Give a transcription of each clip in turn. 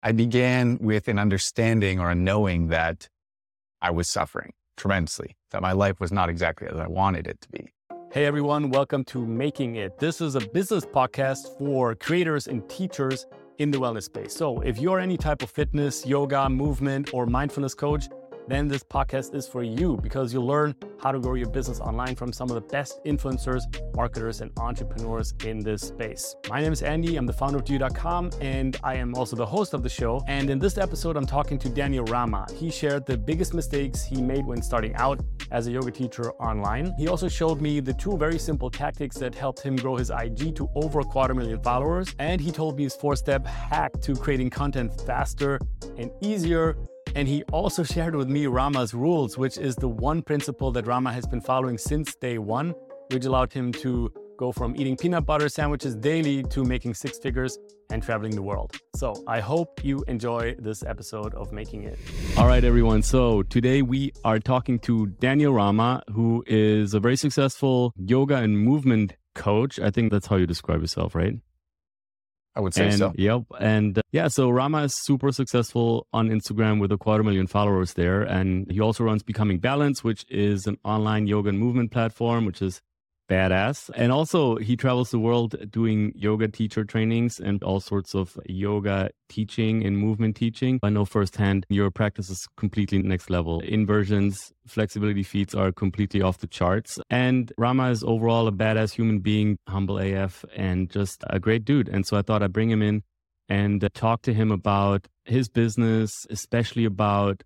I began with an understanding or a knowing that I was suffering tremendously, that my life was not exactly as I wanted it to be. Hey everyone, welcome to Making It. This is a business podcast for creators and teachers in the wellness space. So, if you're any type of fitness, yoga, movement, or mindfulness coach, then this podcast is for you because you'll learn how to grow your business online from some of the best influencers, marketers, and entrepreneurs in this space. My name is Andy. I'm the founder of doyou.com, and I am also the host of the show. And in this episode, I'm talking to Daniel Rama. He shared the biggest mistakes he made when starting out as a yoga teacher online. He also showed me the two very simple tactics that helped him grow his IG to over a quarter million followers. And he told me his four step hack to creating content faster and easier and he also shared with me Rama's rules, which is the one principle that Rama has been following since day one, which allowed him to go from eating peanut butter sandwiches daily to making six figures and traveling the world. So I hope you enjoy this episode of Making It. All right, everyone. So today we are talking to Daniel Rama, who is a very successful yoga and movement coach. I think that's how you describe yourself, right? I would say and, so. Yep. And uh, yeah, so Rama is super successful on Instagram with a quarter million followers there. And he also runs Becoming Balance, which is an online yoga and movement platform, which is badass. And also, he travels the world doing yoga teacher trainings and all sorts of yoga teaching and movement teaching. I know firsthand your practice is completely next level. Inversions, flexibility feats are completely off the charts. And Rama is overall a badass human being, humble AF, and just a great dude. And so I thought I'd bring him in and talk to him about his business, especially about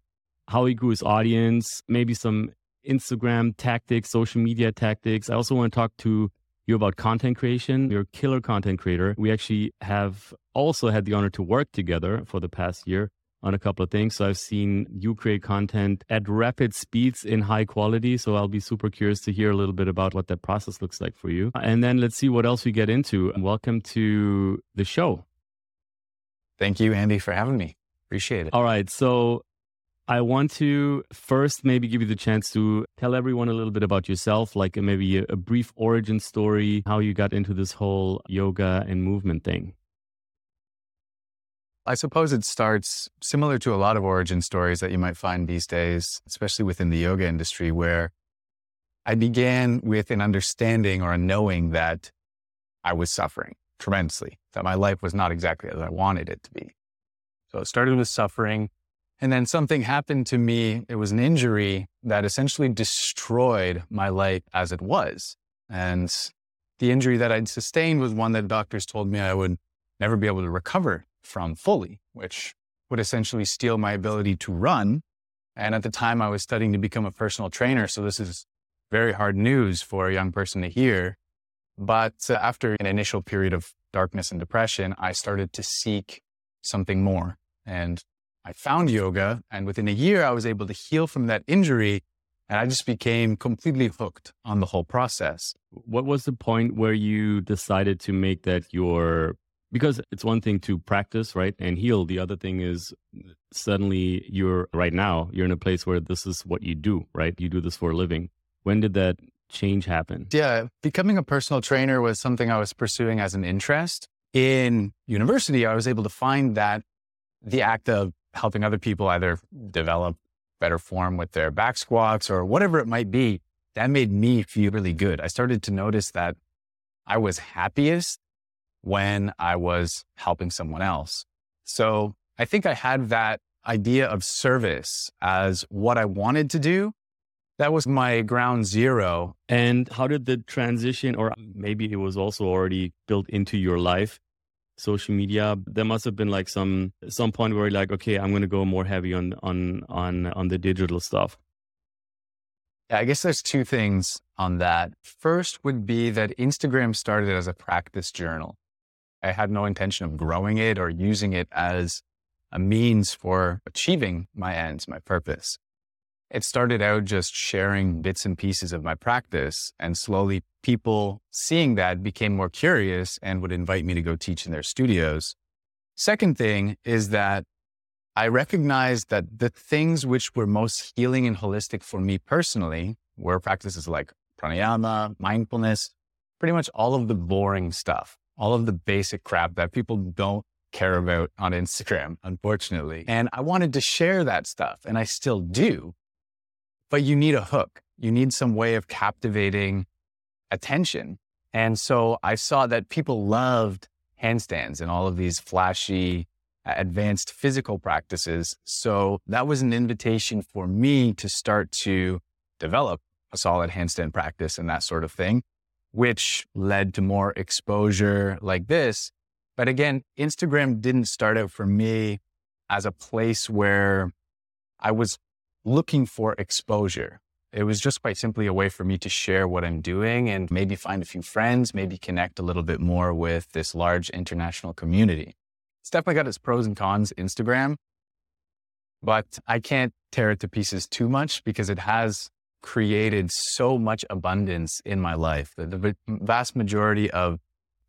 how he grew his audience, maybe some Instagram tactics, social media tactics. I also want to talk to you about content creation. You're a killer content creator. We actually have also had the honor to work together for the past year on a couple of things. So I've seen you create content at rapid speeds in high quality. So I'll be super curious to hear a little bit about what that process looks like for you. And then let's see what else we get into. Welcome to the show. Thank you, Andy, for having me. Appreciate it. All right. So I want to first maybe give you the chance to tell everyone a little bit about yourself, like maybe a, a, brief origin story, how you got into this whole yoga and movement thing. I suppose it starts similar to a lot of origin stories that you might find these days, especially within the yoga industry, where I began with an understanding or a knowing that I was suffering tremendously, that my life was not exactly as I wanted it to be. So it started with suffering and then something happened to me. It was an injury that essentially destroyed my life as it was. And the injury that I'd sustained was one that doctors told me I would never be able to recover from fully, which would essentially steal my ability to run. And at the time, I was studying to become a personal trainer. So this is very hard news for a young person to hear. But uh, after an initial period of darkness and depression, I started to seek something more. And I found yoga and within a year I was able to heal from that injury and I just became completely hooked on the whole process. What was the point where you decided to make that your because it's one thing to practice, right, and heal. The other thing is suddenly you're right now, you're in a place where this is what you do, right? You do this for a living. When did that change happen? Yeah, becoming a personal trainer was something I was pursuing as an interest. In university, I was able to find that the act of helping other people either develop better form with their back squats or whatever it might be, that made me feel really good. I started to notice that I was happiest when I was helping someone else. So I think I had that idea of service as what I wanted to do. That was my ground zero. And how did the transition, or maybe it was also already built into your life, social media there must have been like some some point where like okay i'm going to go more heavy on on on on the digital stuff. Yeah, i guess there's two things on that. First would be that instagram started as a practice journal. I had no intention of growing it or using it as a means for achieving my ends my purpose. It started out just sharing bits and pieces of my practice. And slowly, people seeing that became more curious and would invite me to go teach in their studios. Second thing is that I recognized that the things which were most healing and holistic for me personally were practices like pranayama, mindfulness, pretty much all of the boring stuff, all of the basic crap that people don't care about on Instagram, unfortunately. And I wanted to share that stuff, and I still do. But you need a hook, you need some way of captivating attention. And so I saw that people loved handstands and all of these flashy, uh, advanced physical practices. So that was an invitation for me to start to develop a solid handstand practice and that sort of thing, which led to more exposure like this. But again, Instagram didn't start out for me as a place where I was looking for exposure. It was just quite simply a way for me to share what I'm doing and maybe find a few friends, maybe connect a little bit more with this large international community. It's definitely got its pros and cons, Instagram, but I can't tear it to pieces too much because it has created so much abundance in my life. The, the vast majority of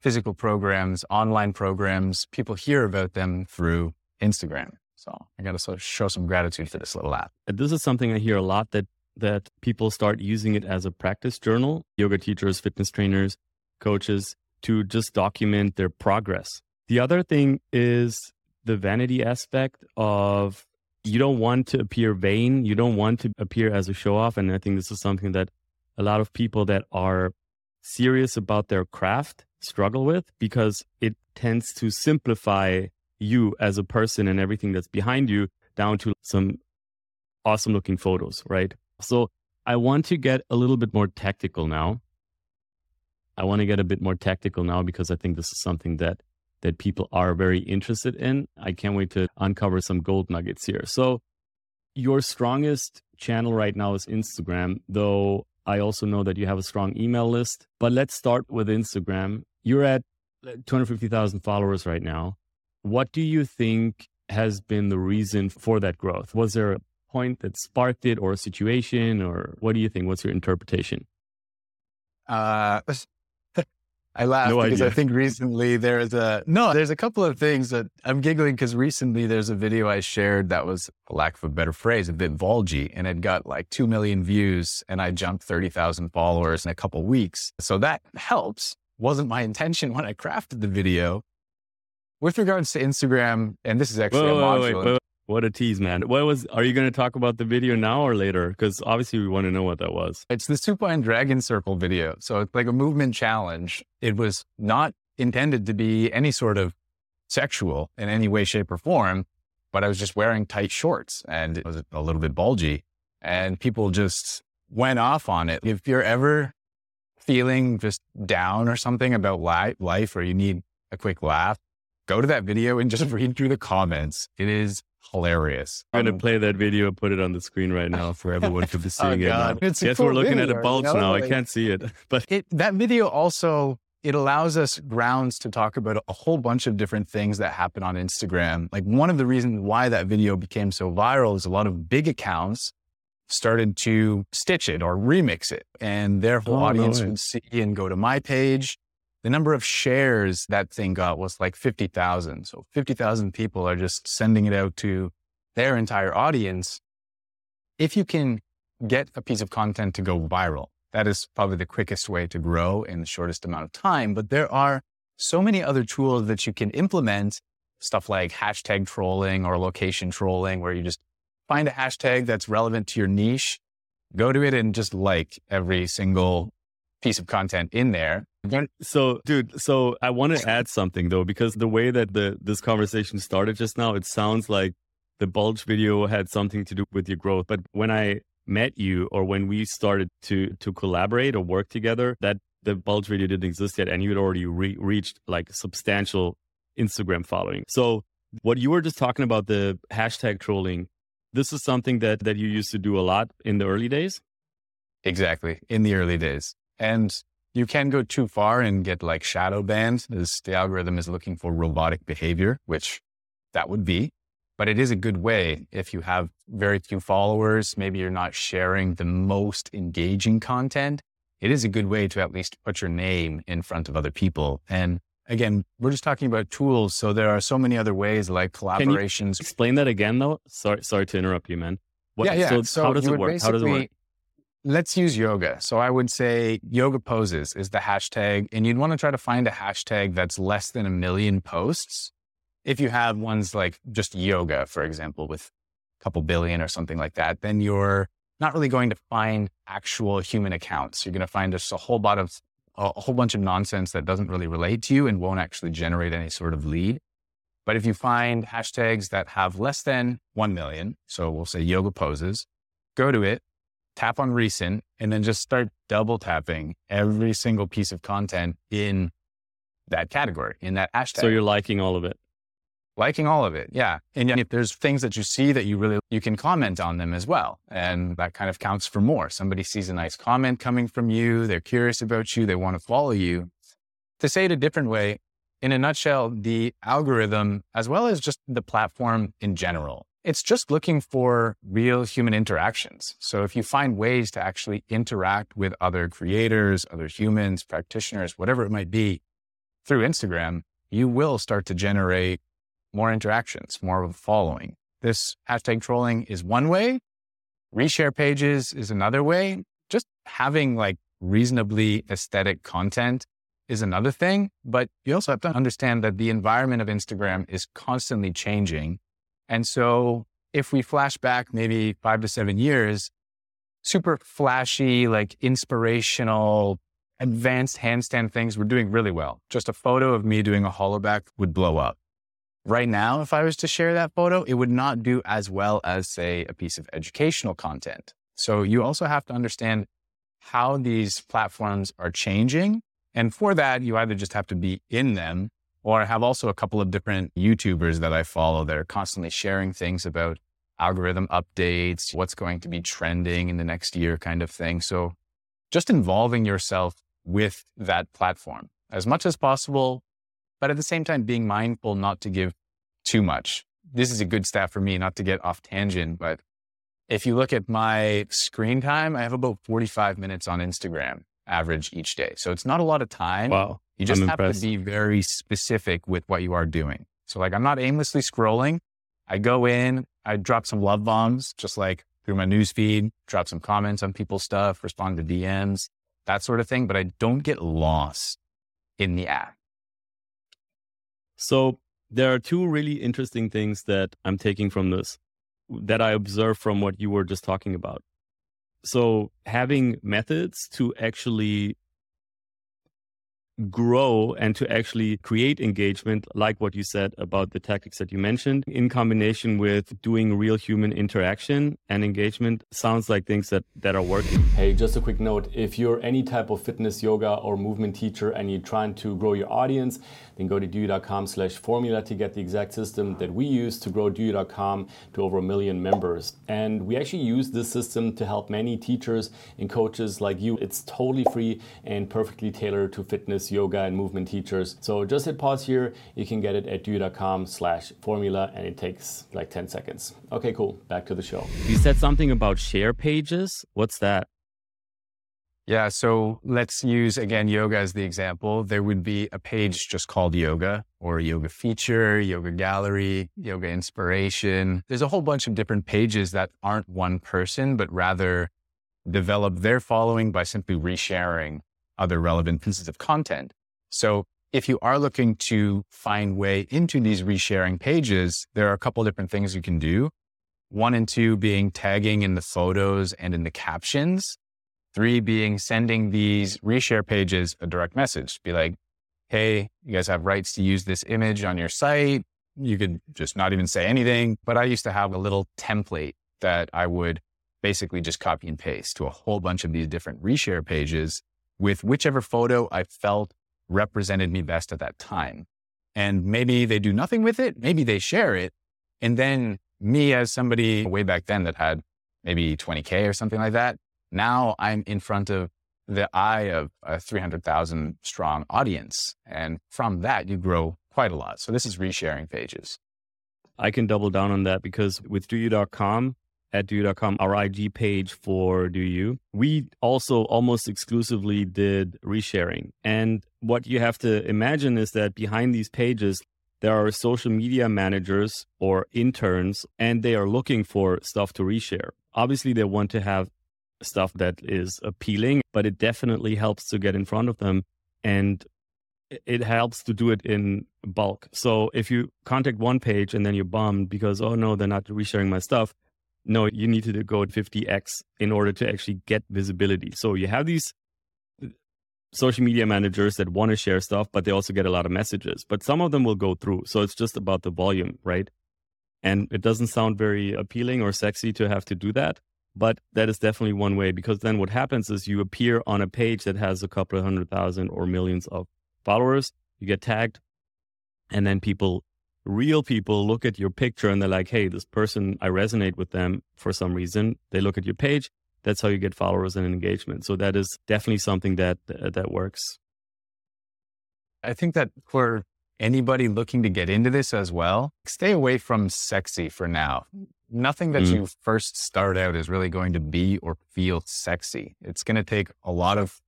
physical programs, online programs, people hear about them through Instagram. So I got to sort of show some gratitude for this little app. This is something I hear a lot that that people start using it as a practice journal. Yoga teachers, fitness trainers, coaches to just document their progress. The other thing is the vanity aspect of you don't want to appear vain. You don't want to appear as a show off. And I think this is something that a lot of people that are serious about their craft struggle with because it tends to simplify you as a person and everything that's behind you down to some awesome looking photos, right? So I want to get a little bit more tactical now. I want to get a bit more tactical now because I think this is something that that people are very interested in. I can't wait to uncover some gold nuggets here. So your strongest channel right now is Instagram, though I also know that you have a strong email list. But let's start with Instagram. You're at uh, 250,000 followers right now. What do you think has been the reason for that growth? Was there point that sparked it or a situation or what do you think? What's your interpretation? Uh, I laugh no because idea. I think recently there's a no, there's a couple of things that I'm giggling because recently there's a video I shared that was, for lack of a better phrase, a bit vulgy and it got like two million views and I jumped thirty thousand followers in a couple weeks. So that helps. Wasn't my intention when I crafted the video. With regards to Instagram, and this is actually whoa, a module. Wait, wait, what a tease, man. What was, are you going to talk about the video now or later? Because obviously we want to know what that was. It's the supine dragon circle video. So it's like a movement challenge. It was not intended to be any sort of sexual in any way, shape, or form, but I was just wearing tight shorts and it was a little bit bulgy. And people just went off on it. If you're ever feeling just down or something about life or you need a quick laugh, go to that video and just read through the comments. It is hilarious. I'm going to oh. play that video and put it on the screen right now for everyone to be oh, seeing oh, it. It's Guess cool we're looking video, at a bulge you know? now. Like, I can't see it, but it, that video also it allows us grounds to talk about a whole bunch of different things that happen on Instagram. Like one of the reasons why that video became so viral is a lot of big accounts started to stitch it or remix it, and their whole oh, audience no would see and go to my page the number of shares that thing got was like 50,000. So 50,000 people are just sending it out to their entire audience. If you can get a piece of content to go viral, that is probably the quickest way to grow in the shortest amount of time. But there are so many other tools that you can implement, stuff like hashtag trolling or location trolling, where you just find a hashtag that's relevant to your niche, go to it and just like every single piece of content in there so, dude, so I want to add something though, because the way that the this conversation started just now, it sounds like the bulge video had something to do with your growth. But when I met you, or when we started to to collaborate or work together, that the bulge video didn't exist yet, and you had already re- reached like substantial Instagram following. So, what you were just talking about the hashtag trolling, this is something that that you used to do a lot in the early days. Exactly, in the early days, and you can go too far and get like shadow banned as the algorithm is looking for robotic behavior, which that would be. But it is a good way if you have very few followers, maybe you're not sharing the most engaging content. It is a good way to at least put your name in front of other people. And again, we're just talking about tools. So there are so many other ways like collaborations. explain that again though? Sorry, sorry to interrupt you, man. What, yeah, yeah. So, so how does it work? How does it work? Let's use yoga. So I would say yoga poses is the hashtag, and you'd want to try to find a hashtag that's less than a million posts. If you have ones like just yoga, for example, with a couple billion or something like that, then you're not really going to find actual human accounts. You're going to find just a whole lot of a whole bunch of nonsense that doesn't really relate to you and won't actually generate any sort of lead. But if you find hashtags that have less than 1 million, so we'll say yoga poses, go to it, tap on recent, and then just start double tapping every single piece of content in that category, in that hashtag. So you're liking all of it? Liking all of it, yeah. And if there's things that you see that you really, you can comment on them as well. And that kind of counts for more. Somebody sees a nice comment coming from you, they're curious about you, they want to follow you. To say it a different way, in a nutshell, the algorithm, as well as just the platform in general, it's just looking for real human interactions. So if you find ways to actually interact with other creators, other humans, practitioners, whatever it might be through Instagram, you will start to generate more interactions, more of a following. This hashtag trolling is one way. Reshare pages is another way. Just having like reasonably aesthetic content is another thing, but you also have to understand that the environment of Instagram is constantly changing. And so if we flash back maybe five to seven years, super flashy, like inspirational, advanced handstand things were doing really well. Just a photo of me doing a hollowback would blow up. Right now, if I was to share that photo, it would not do as well as, say, a piece of educational content. So you also have to understand how these platforms are changing and for that, you either just have to be in them or I have also a couple of different YouTubers that I follow that are constantly sharing things about algorithm updates, what's going to be trending in the next year kind of thing. So just involving yourself with that platform as much as possible, but at the same time being mindful not to give too much. This is a good stat for me, not to get off tangent, but if you look at my screen time, I have about 45 minutes on Instagram average each day. So it's not a lot of time. Wow. You just I'm have impressed. to be very specific with what you are doing. So like I'm not aimlessly scrolling. I go in, I drop some love bombs, just like through my news feed, drop some comments on people's stuff, respond to DMs, that sort of thing. But I don't get lost in the app. So there are two really interesting things that I'm taking from this that I observe from what you were just talking about. So having methods to actually grow and to actually create engagement, like what you said about the tactics that you mentioned, in combination with doing real human interaction and engagement, sounds like things that, that are working. Hey, just a quick note if you're any type of fitness, yoga, or movement teacher and you're trying to grow your audience, then go to doyou.com slash formula to get the exact system that we use to grow doyou.com to over a million members. And we actually use this system to help many teachers and coaches like you. It's totally free and perfectly tailored to fitness, yoga, and movement teachers. So just hit pause here. You can get it at doyou.com slash formula and it takes like 10 seconds. Okay, cool. Back to the show. You said something about share pages. What's that? Yeah. So let's use again yoga as the example. There would be a page just called yoga or yoga feature, yoga gallery, yoga inspiration. There's a whole bunch of different pages that aren't one person, but rather develop their following by simply resharing other relevant pieces of content. So if you are looking to find way into these resharing pages, there are a couple different things you can do. One and two being tagging in the photos and in the captions. Three being sending these reshare pages a direct message. Be like, hey, you guys have rights to use this image on your site. You could just not even say anything. But I used to have a little template that I would basically just copy and paste to a whole bunch of these different reshare pages with whichever photo I felt represented me best at that time. And maybe they do nothing with it. Maybe they share it. And then me as somebody way back then that had maybe 20K or something like that, now I'm in front of the eye of a 300,000 strong audience. And from that, you grow quite a lot. So this is resharing pages. I can double down on that because with doyou.com, at doyou.com, our IG page for Do You, we also almost exclusively did resharing. And what you have to imagine is that behind these pages, there are social media managers or interns, and they are looking for stuff to reshare. Obviously, they want to have stuff that is appealing, but it definitely helps to get in front of them. And it helps to do it in bulk. So if you contact one page and then you're bummed because, oh no, they're not resharing my stuff. No, you need to go at 50x in order to actually get visibility. So you have these uh, social media managers that want to share stuff, but they also get a lot of messages. But some of them will go through. So it's just about the volume, right? And it doesn't sound very appealing or sexy to have to do that. But that is definitely one way because then what happens is you appear on a page that has a couple of hundred thousand or millions of followers, you get tagged, and then people, real people, look at your picture and they're like, hey, this person, I resonate with them for some reason. They look at your page. That's how you get followers and engagement. So that is definitely something that uh, that works. I think that for anybody looking to get into this as well, stay away from sexy for now nothing that mm. you first start out is really going to be or feel sexy. It's going to take a lot of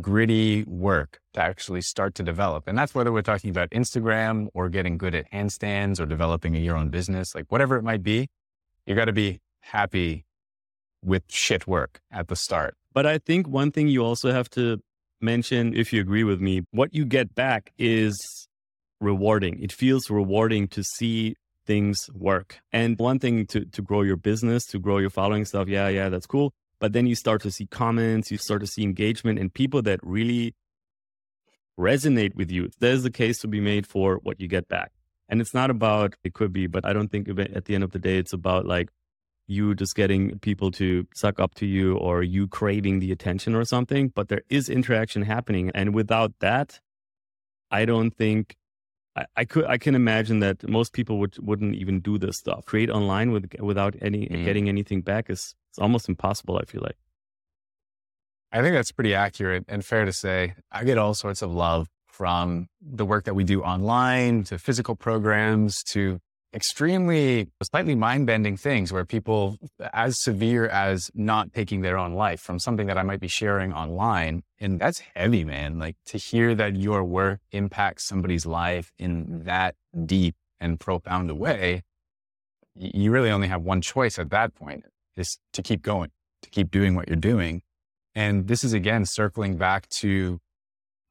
gritty work to actually start to develop. And that's whether we're talking about Instagram or getting good at handstands or developing your own business, like whatever it might be, you got to be happy with shit work at the start. But I think one thing you also have to mention, if you agree with me, what you get back is rewarding. It feels rewarding to see things work. And one thing to, to grow your business, to grow your following stuff, yeah, yeah, that's cool. But then you start to see comments, you start to see engagement and people that really resonate with you. There's a case to be made for what you get back. And it's not about, it could be, but I don't think at the end of the day, it's about like you just getting people to suck up to you or you craving the attention or something. But there is interaction happening. And without that, I don't think I, I, could I can imagine that most people would wouldn't even do this stuff. Create online with without any mm. getting anything back is it's almost impossible. I feel like. I think that's pretty accurate and fair to say. I get all sorts of love from the work that we do online to physical programs to extremely slightly mind-bending things where people as severe as not taking their own life from something that I might be sharing online and that's heavy man like to hear that your work impacts somebody's life in that deep and profound a way you really only have one choice at that point is to keep going to keep doing what you're doing. And this is again circling back to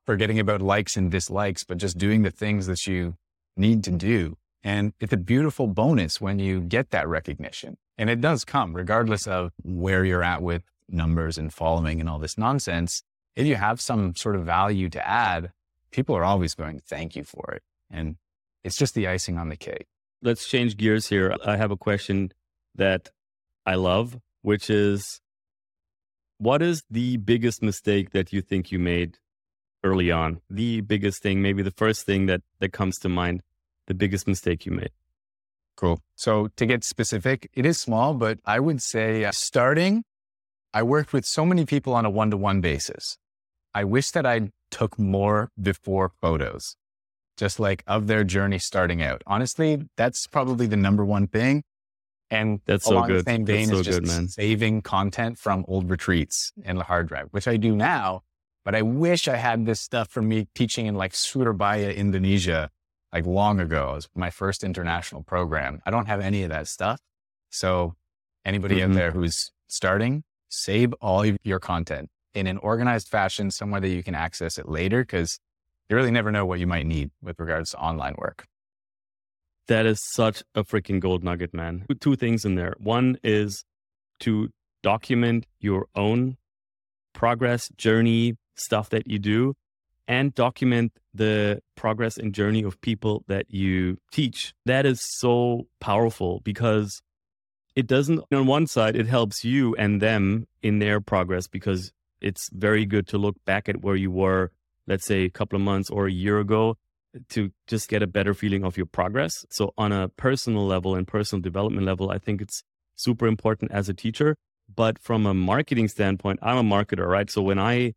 forgetting about likes and dislikes but just doing the things that you need to do and it's a beautiful bonus when you get that recognition. And it does come regardless of where you're at with numbers and following and all this nonsense. If you have some sort of value to add, people are always going to thank you for it. And it's just the icing on the cake. Let's change gears here. I have a question that I love, which is what is the biggest mistake that you think you made early on? The biggest thing, maybe the first thing that, that comes to mind the biggest mistake you made? Cool. So to get specific, it is small, but I would say uh, starting, I worked with so many people on a one to one basis. I wish that I took more before photos, just like of their journey starting out. Honestly, that's probably the number one thing. And that's so good. The same vein so is just good, saving content from old retreats in the hard drive, which I do now. But I wish I had this stuff from me teaching in like Surabaya, Indonesia, like long ago. It was my first international program. I don't have any of that stuff. So anybody mm-hmm. out there who's starting, save all of your content in an organized fashion, somewhere that you can access it later, because you really never know what you might need with regards to online work. That is such a freaking gold nugget, man. Two things in there. One is to document your own progress, journey, stuff that you do and document the progress and journey of people that you teach. That is so powerful because it doesn't, on one side, it helps you and them in their progress because it's very good to look back at where you were, let's say a couple of months or a year ago to just get a better feeling of your progress. So on a personal level and personal development level, I think it's super important as a teacher. But from a marketing standpoint, I'm a marketer, right? So when I,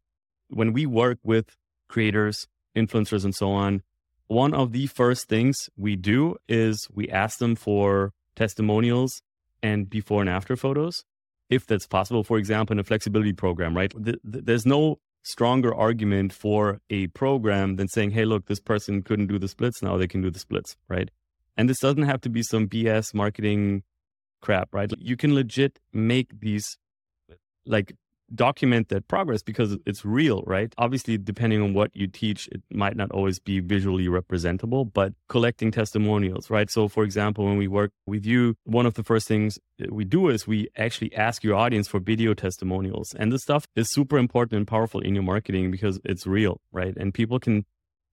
when we work with creators, influencers, and so on, one of the first things we do is we ask them for testimonials and before and after photos, if that's possible. For example, in a flexibility program, right? There's no stronger argument for a program than saying, hey, look, this person couldn't do the splits. Now they can do the splits, right? And this doesn't have to be some BS marketing crap, right? You can legit make these like document that progress because it's real, right? Obviously, depending on what you teach, it might not always be visually representable, but collecting testimonials, right? So, for example, when we work with you, one of the first things we do is we actually ask your audience for video testimonials. And this stuff is super important and powerful in your marketing because it's real, right? And people can,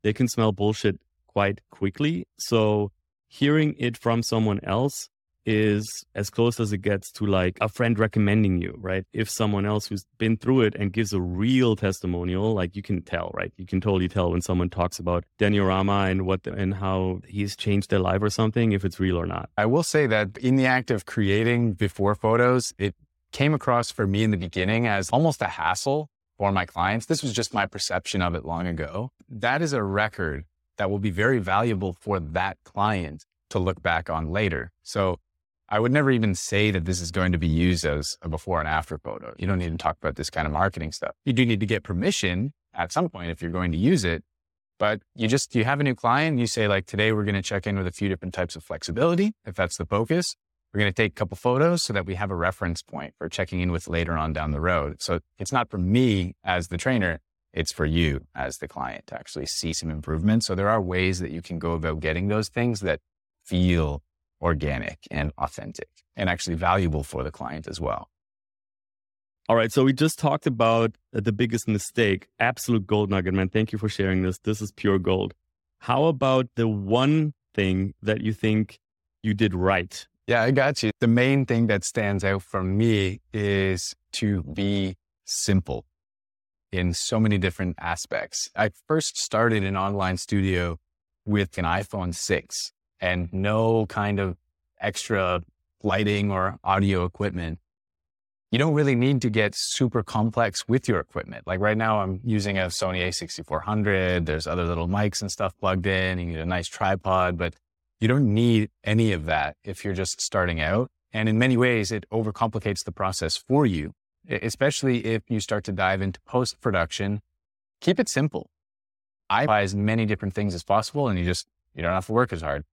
they can smell bullshit quite quickly. So, hearing it from someone else is as close as it gets to like a friend recommending you, right? If someone else who's been through it and gives a real testimonial, like you can tell, right? You can totally tell when someone talks about Daniel Rama and what the, and how he's changed their life or something, if it's real or not. I will say that in the act of creating before photos, it came across for me in the beginning as almost a hassle for my clients. This was just my perception of it long ago. That is a record that will be very valuable for that client to look back on later. So I would never even say that this is going to be used as a before and after photo. You don't need to talk about this kind of marketing stuff. You do need to get permission at some point if you're going to use it. But you just, you have a new client, you say like, today we're going to check in with a few different types of flexibility. If that's the focus, we're going to take a couple photos so that we have a reference point for checking in with later on down the road. So it's not for me as the trainer. It's for you as the client to actually see some improvement. So there are ways that you can go about getting those things that feel organic and authentic and actually valuable for the client as well. All right. So we just talked about uh, the biggest mistake, absolute gold nugget, man. Thank you for sharing this. This is pure gold. How about the one thing that you think you did right? Yeah, I got you. The main thing that stands out for me is to be simple in so many different aspects. I first started an online studio with an iPhone 6 and no kind of extra lighting or audio equipment, you don't really need to get super complex with your equipment. Like right now, I'm using a Sony a6400. There's other little mics and stuff plugged in. You need a nice tripod, but you don't need any of that if you're just starting out. And in many ways, it overcomplicates the process for you, especially if you start to dive into post production. Keep it simple. I buy as many different things as possible and you just, you don't have to work as hard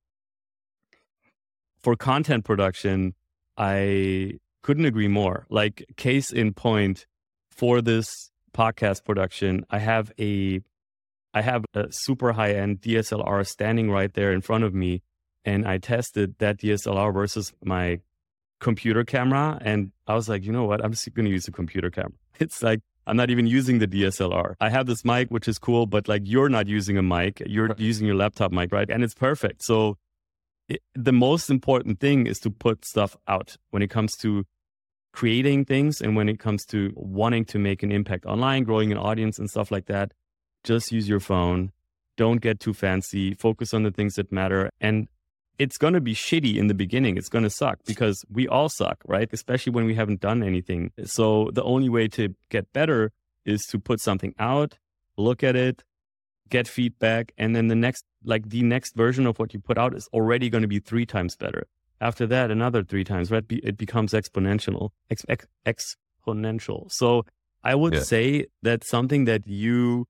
for content production, I couldn't agree more. Like case in point for this podcast production, I have a I have a super high end DSLR standing right there in front of me and I tested that DSLR versus my computer camera and I was like, you know what? I'm just going to use a computer camera. It's like I'm not even using the DSLR. I have this mic, which is cool, but like you're not using a mic. You're using your laptop mic, right? And it's perfect. So it, the most important thing is to put stuff out when it comes to creating things and when it comes to wanting to make an impact online, growing an audience and stuff like that. Just use your phone. Don't get too fancy. Focus on the things that matter. And it's going to be shitty in the beginning. It's going to suck because we all suck, right? Especially when we haven't done anything. So the only way to get better is to put something out, look at it, get feedback, and then the next, like the next version of what you put out is already going to be three times better. After that, another three times, right? It becomes exponential, ex- ex- exponential. So I would yeah. say that something that you,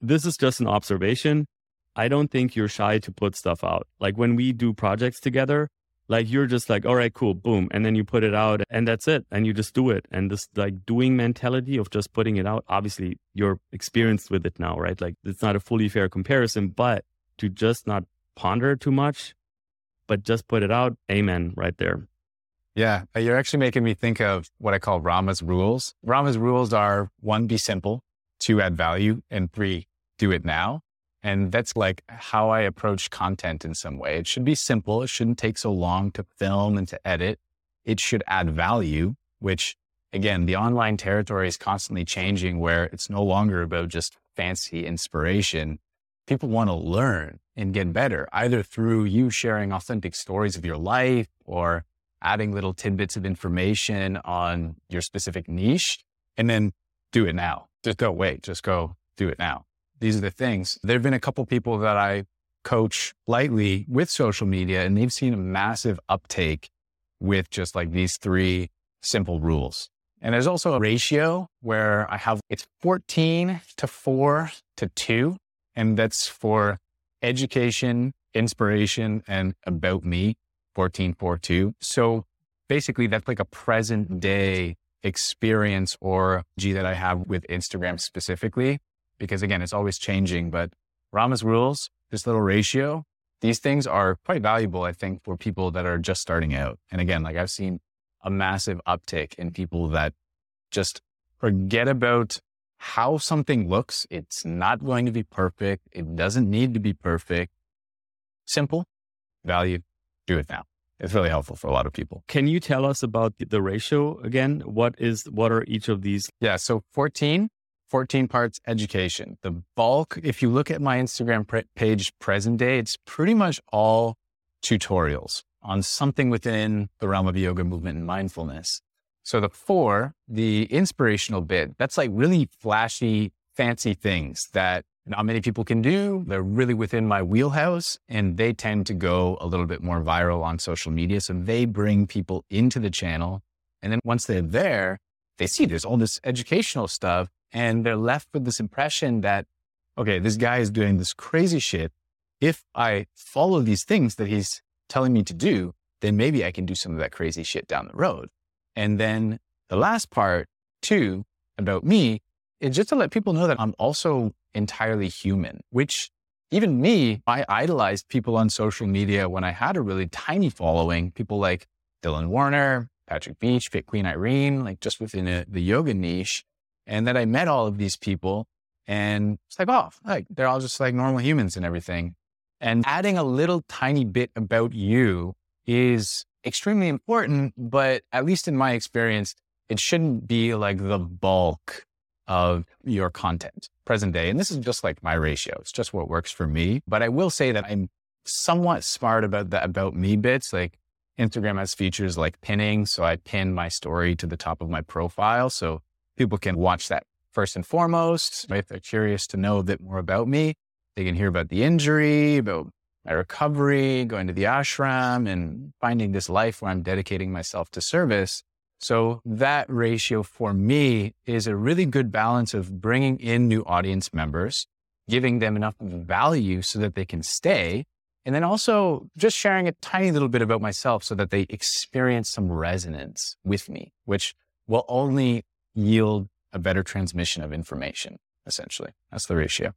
this is just an observation. I don't think you're shy to put stuff out. Like when we do projects together, like you're just like, all right, cool, boom. And then you put it out and that's it. And you just do it. And this like doing mentality of just putting it out, obviously you're experienced with it now, right? Like it's not a fully fair comparison, but to just not ponder too much, but just put it out, amen, right there. Yeah, uh, you're actually making me think of what I call Rama's rules. Rama's rules are one, be simple, two, add value, and three, do it now. And that's like how I approach content in some way. It should be simple. It shouldn't take so long to film and to edit. It should add value, which again, the online territory is constantly changing where it's no longer about just fancy inspiration. People want to learn and get better, either through you sharing authentic stories of your life or adding little tidbits of information on your specific niche and then do it now. Just don't wait. Just go do it now these are the things. There have been a couple people that I coach lightly with social media, and they've seen a massive uptake with just like these three simple rules. And there's also a ratio where I have it's 14 to 4 to 2, and that's for education, inspiration, and about me, 14, 4, 2. So basically, that's like a present day experience or G that I have with Instagram specifically, because again, it's always changing, but Rama's rules, this little ratio, these things are quite valuable, I think, for people that are just starting out. And again, like I've seen a massive uptick in people that just forget about how something looks. It's not going to be perfect. It doesn't need to be perfect. Simple, value, do it now. It's really helpful for a lot of people. Can you tell us about the ratio again? What is what are each of these? Yeah, so 14 14 parts education. The bulk, if you look at my Instagram pre- page present day, it's pretty much all tutorials on something within the realm of yoga movement and mindfulness. So the four, the inspirational bit, that's like really flashy, fancy things that not many people can do. They're really within my wheelhouse and they tend to go a little bit more viral on social media. So they bring people into the channel. And then once they're there, they see there's all this educational stuff and they're left with this impression that, okay, this guy is doing this crazy shit. If I follow these things that he's telling me to do, then maybe I can do some of that crazy shit down the road. And then the last part too about me is just to let people know that I'm also entirely human, which even me, I idolized people on social media when I had a really tiny following, people like Dylan Werner, Patrick Beach, Fit Queen Irene, like just within a, the yoga niche. And then I met all of these people and it's like, oh, like they're all just like normal humans and everything. And adding a little tiny bit about you is extremely important, but at least in my experience, it shouldn't be like the bulk of your content present day. And this is just like my ratio. It's just what works for me. But I will say that I'm somewhat smart about the about me bits. Like Instagram has features like pinning. So I pin my story to the top of my profile. So people can watch that first and foremost. If they're curious to know a bit more about me, they can hear about the injury, about my recovery, going to the ashram and finding this life where I'm dedicating myself to service. So that ratio for me is a really good balance of bringing in new audience members, giving them enough value so that they can stay. And then also just sharing a tiny little bit about myself so that they experience some resonance with me, which will only yield a better transmission of information, essentially. That's the ratio.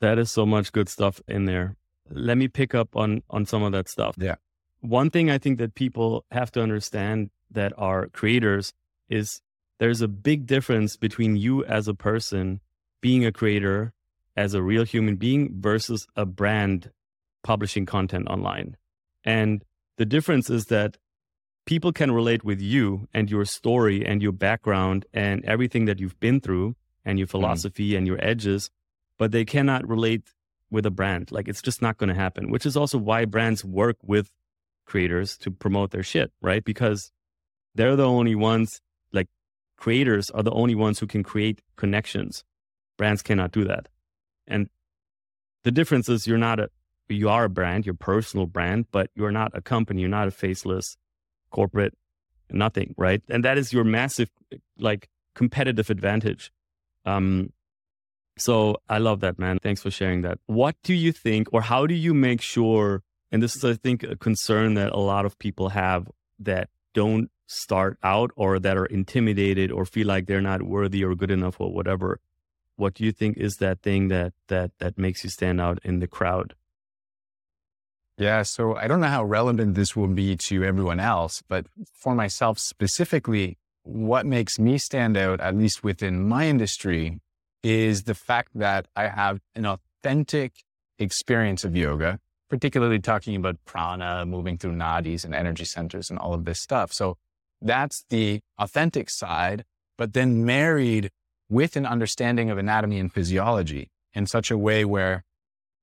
That is so much good stuff in there. Let me pick up on on some of that stuff. Yeah. One thing I think that people have to understand that are creators is there's a big difference between you as a person being a creator as a real human being versus a brand publishing content online. And the difference is that people can relate with you and your story and your background and everything that you've been through and your mm-hmm. philosophy mm. and your edges, but they cannot relate with a brand. Like it's just not going to happen, which is also why brands work with creators to promote their shit, right? Because they're the only ones, like creators are the only ones who can create connections. Brands cannot do that. And the difference is you're not a, you are a brand, your personal brand, but you're not a company. You're not a faceless corporate, nothing, right? And that is your massive, like, competitive advantage. Um, so I love that, man. Thanks for sharing that. What do you think, or how do you make sure? And this is, I think, a concern that a lot of people have that don't start out or that are intimidated or feel like they're not worthy or good enough or whatever. What do you think is that thing that that that makes you stand out in the crowd? Yeah. So I don't know how relevant this will be to everyone else, but for myself specifically, what makes me stand out, at least within my industry, is the fact that I have an authentic experience of yoga, particularly talking about prana, moving through nadis and energy centers and all of this stuff. So that's the authentic side, but then married with an understanding of anatomy and physiology in such a way where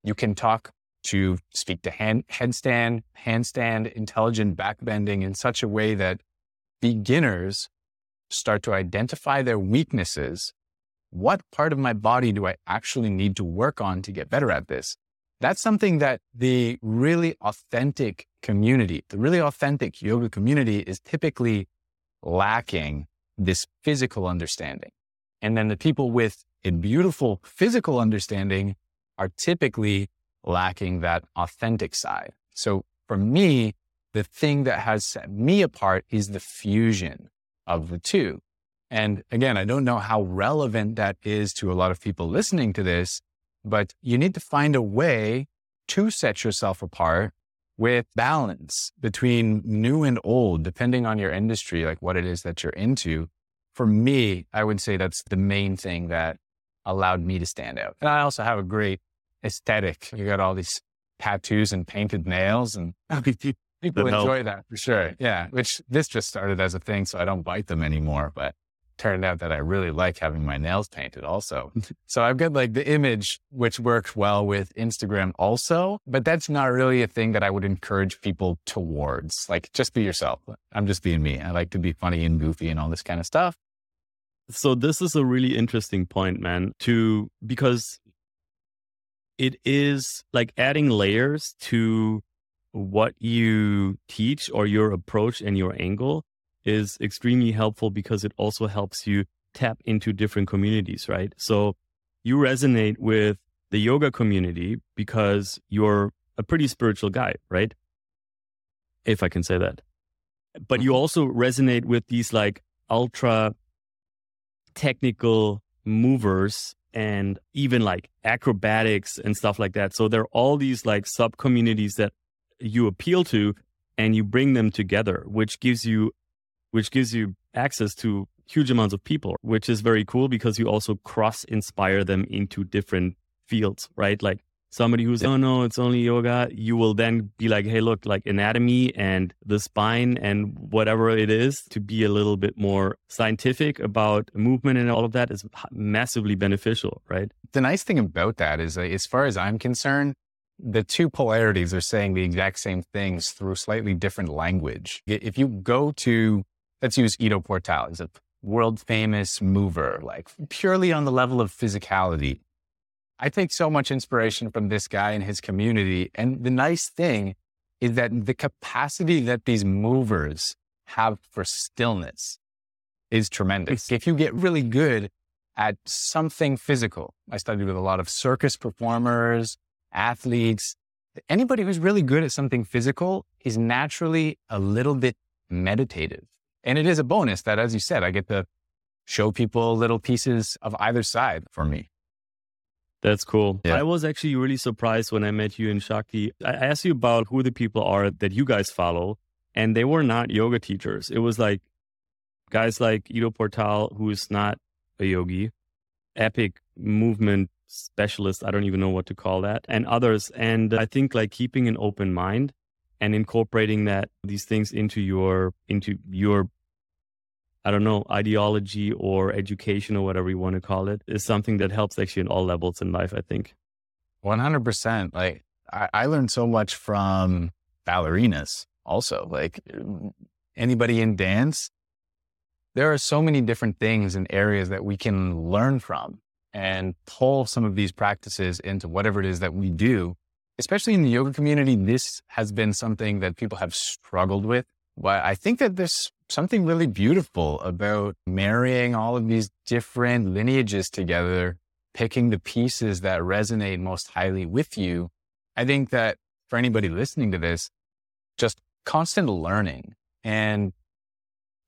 you can talk to speak to hand, headstand, handstand, intelligent backbending in such a way that beginners start to identify their weaknesses. What part of my body do I actually need to work on to get better at this? That's something that the really authentic community, the really authentic yoga community is typically lacking this physical understanding. And then the people with a beautiful physical understanding are typically lacking that authentic side. So for me, the thing that has set me apart is the fusion of the two. And again, I don't know how relevant that is to a lot of people listening to this, but you need to find a way to set yourself apart with balance between new and old, depending on your industry, like what it is that you're into. For me, I would say that's the main thing that allowed me to stand out. And I also have a great aesthetic. You got all these tattoos and painted nails and people enjoy that for sure. Yeah. Which this just started as a thing. So I don't bite them anymore, but turned out that I really like having my nails painted also. so I've got like the image, which works well with Instagram also, but that's not really a thing that I would encourage people towards. Like just be yourself. I'm just being me. I like to be funny and goofy and all this kind of stuff. So this is a really interesting point, man, to because it is like adding layers to what you teach or your approach and your angle is extremely helpful because it also helps you tap into different communities, right? So you resonate with the yoga community because you're a pretty spiritual guy, right? If I can say that. But you mm-hmm. also resonate with these like ultra technical movers and even like acrobatics and stuff like that. So there are all these like sub communities that you appeal to and you bring them together, which gives you which gives you access to huge amounts of people, which is very cool because you also cross inspire them into different fields, right? Like somebody who's, yeah. oh no, it's only yoga, you will then be like, hey, look, like anatomy and the spine and whatever it is to be a little bit more scientific about movement and all of that is massively beneficial, right? The nice thing about that is, uh, as far as I'm concerned, the two polarities are saying the exact same things through slightly different language. If you go to, let's use Ido Portal, he's a world famous mover, like purely on the level of physicality. I take so much inspiration from this guy and his community. And the nice thing is that the capacity that these movers have for stillness is tremendous. If you get really good at something physical, I studied with a lot of circus performers, athletes, anybody who's really good at something physical is naturally a little bit meditative. And it is a bonus that, as you said, I get to show people little pieces of either side for me. That's cool. Yeah. I was actually really surprised when I met you in Shakti. I asked you about who the people are that you guys follow, and they were not yoga teachers. It was like guys like Ido Portal, who is not a yogi, epic movement specialist. I don't even know what to call that, and others. And I think like keeping an open mind and incorporating that these things into your into your I don't know, ideology or education or whatever you want to call it is something that helps actually in all levels in life, I think. 100%. Like I, I learned so much from ballerinas also, like anybody in dance. There are so many different things and areas that we can learn from and pull some of these practices into whatever it is that we do. Especially in the yoga community, this has been something that people have struggled with. But I think that there's something really beautiful about marrying all of these different lineages together, picking the pieces that resonate most highly with you. I think that for anybody listening to this, just constant learning and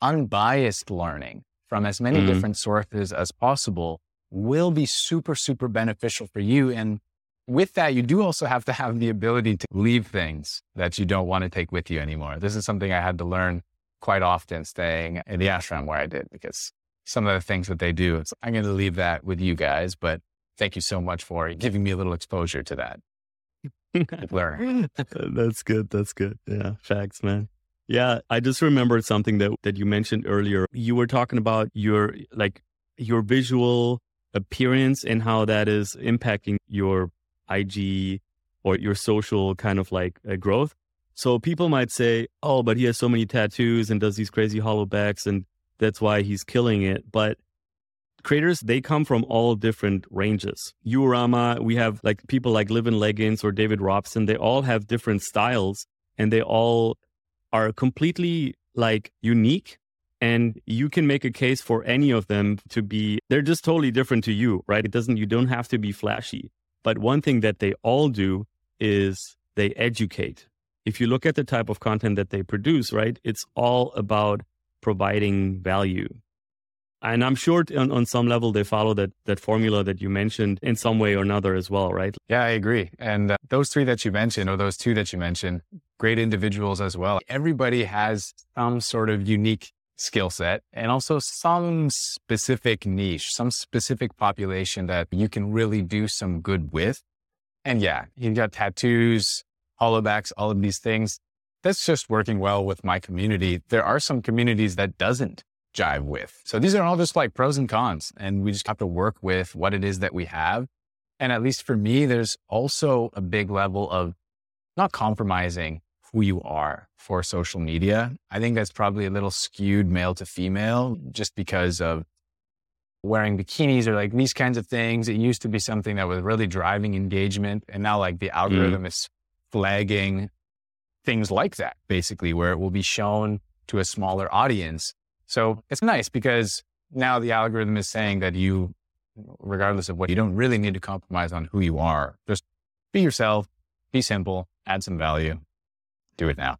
unbiased learning from as many mm-hmm. different sources as possible will be super, super beneficial for you. And with that, you do also have to have the ability to leave things that you don't want to take with you anymore. This is something I had to learn quite often staying in the ashram where I did because some of the things that they do, I'm going to leave that with you guys, but thank you so much for giving me a little exposure to that. Learn. That's good. That's good. Yeah. Facts, man. Yeah. I just remembered something that, that you mentioned earlier. You were talking about your, like, your visual appearance and how that is impacting your IG or your social kind of like uh, growth. So people might say, oh, but he has so many tattoos and does these crazy hollow backs and that's why he's killing it. But creators, they come from all different ranges. Uorama, we have like people like Liv in Leggings or David Robson, they all have different styles and they all are completely like unique. And you can make a case for any of them to be, they're just totally different to you, right? It doesn't, you don't have to be flashy. But one thing that they all do is they educate if you look at the type of content that they produce, right, it's all about providing value. And I'm sure on, on some level they follow that that formula that you mentioned in some way or another as well, right? Yeah, I agree. And uh, those three that you mentioned, or those two that you mentioned, great individuals as well. Everybody has some sort of unique skill set and also some specific niche, some specific population that you can really do some good with. And yeah, you got tattoos, hollowbacks, all of these things. That's just working well with my community. There are some communities that doesn't jive with. So these are all just like pros and cons. And we just have to work with what it is that we have. And at least for me, there's also a big level of not compromising who you are for social media. I think that's probably a little skewed male to female just because of wearing bikinis or like these kinds of things. It used to be something that was really driving engagement. And now like the mm. algorithm mm. is flagging things like that, basically, where it will be shown to a smaller audience. So it's nice because now the algorithm is saying that you, regardless of what, you don't really need to compromise on who you are. Just be yourself, be simple, add some value, do it now.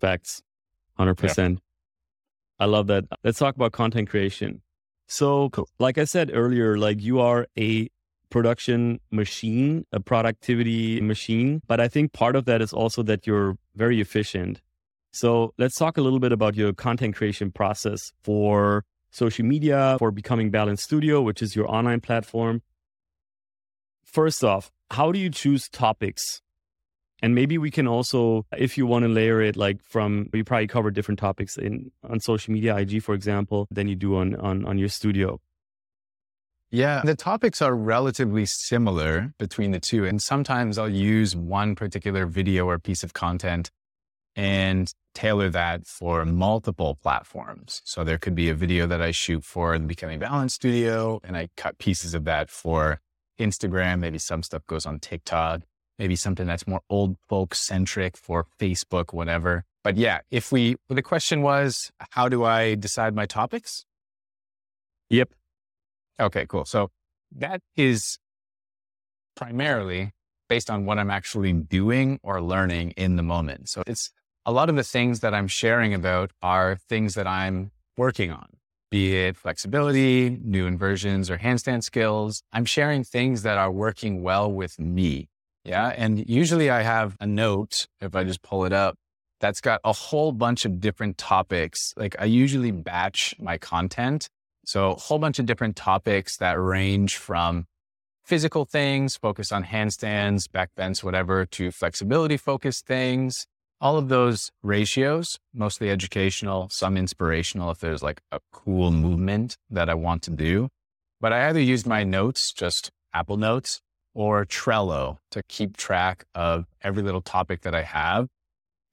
Facts, 100%. Yeah. I love that. Let's talk about content creation. So, cool. like I said earlier, like you are a production machine, a productivity machine. But I think part of that is also that you're very efficient. So let's talk a little bit about your content creation process for social media, for Becoming Balanced Studio, which is your online platform. First off, how do you choose topics and maybe we can also, if you want to layer it like from, you probably cover different topics in on social media, IG, for example, than you do on, on, on your studio. Yeah, the topics are relatively similar between the two. And sometimes I'll use one particular video or piece of content and tailor that for multiple platforms. So there could be a video that I shoot for the Becoming Balanced Studio, and I cut pieces of that for Instagram. Maybe some stuff goes on TikTok maybe something that's more old folk centric for Facebook, whatever. But yeah, if we, the question was, how do I decide my topics? Yep. Okay, cool. So that is primarily based on what I'm actually doing or learning in the moment. So it's a lot of the things that I'm sharing about are things that I'm working on, be it flexibility, new inversions, or handstand skills. I'm sharing things that are working well with me yeah. And usually I have a note, if I just pull it up, that's got a whole bunch of different topics. Like I usually batch my content. So a whole bunch of different topics that range from physical things, focus on handstands, back bends, whatever, to flexibility focused things. All of those ratios, mostly educational, some inspirational if there's like a cool movement that I want to do. But I either use my notes, just Apple Notes, or Trello to keep track of every little topic that I have.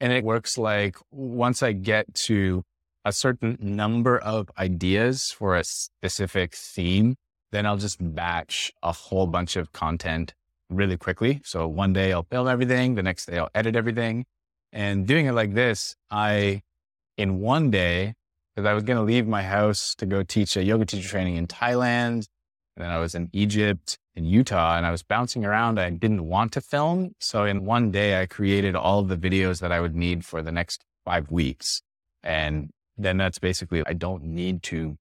And it works like once I get to a certain number of ideas for a specific theme, then I'll just batch a whole bunch of content really quickly. So one day I'll film everything, the next day I'll edit everything. And doing it like this, I, in one day, because I was going to leave my house to go teach a yoga teacher training in Thailand. And then I was in Egypt in Utah and I was bouncing around. I didn't want to film. So in one day, I created all the videos that I would need for the next five weeks. And then that's basically, I don't need to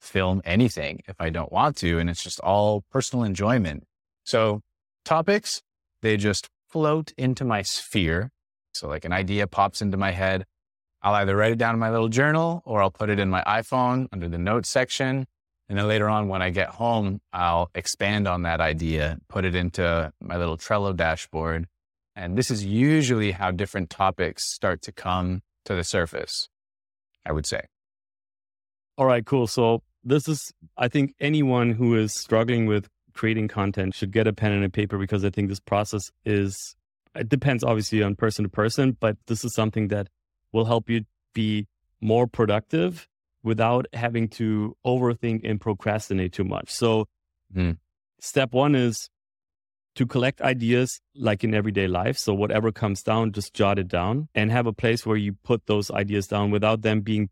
film anything if I don't want to. And it's just all personal enjoyment. So topics, they just float into my sphere. So like an idea pops into my head. I'll either write it down in my little journal or I'll put it in my iPhone under the notes section. And then later on, when I get home, I'll expand on that idea, put it into my little Trello dashboard. And this is usually how different topics start to come to the surface, I would say. All right, cool. So this is, I think anyone who is struggling with creating content should get a pen and a paper because I think this process is, it depends obviously on person to person, but this is something that will help you be more productive without having to overthink and procrastinate too much. So, mm. step one is to collect ideas like in everyday life. So, whatever comes down, just jot it down and have a place where you put those ideas down without them being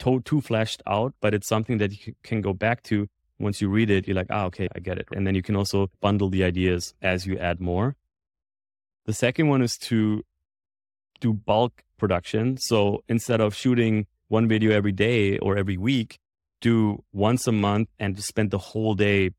to- too fleshed out. But it's something that you can go back to once you read it. You're like, ah, okay, I get it. And then you can also bundle the ideas as you add more. The second one is to do bulk production. So, instead of shooting one video every day or every week, do once a month and spend the whole day.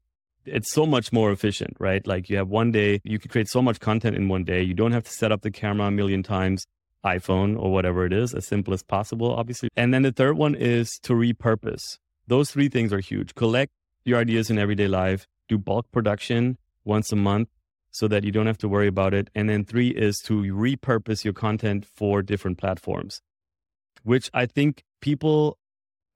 It's so much more efficient, right? Like you have one day, you can create so much content in one day. You don't have to set up the camera a million times, iPhone or whatever it is, as simple as possible, obviously. And then the third one is to repurpose. Those three things are huge. Collect your ideas in everyday life, do bulk production once a month so that you don't have to worry about it. And then three is to repurpose your content for different platforms, which I think people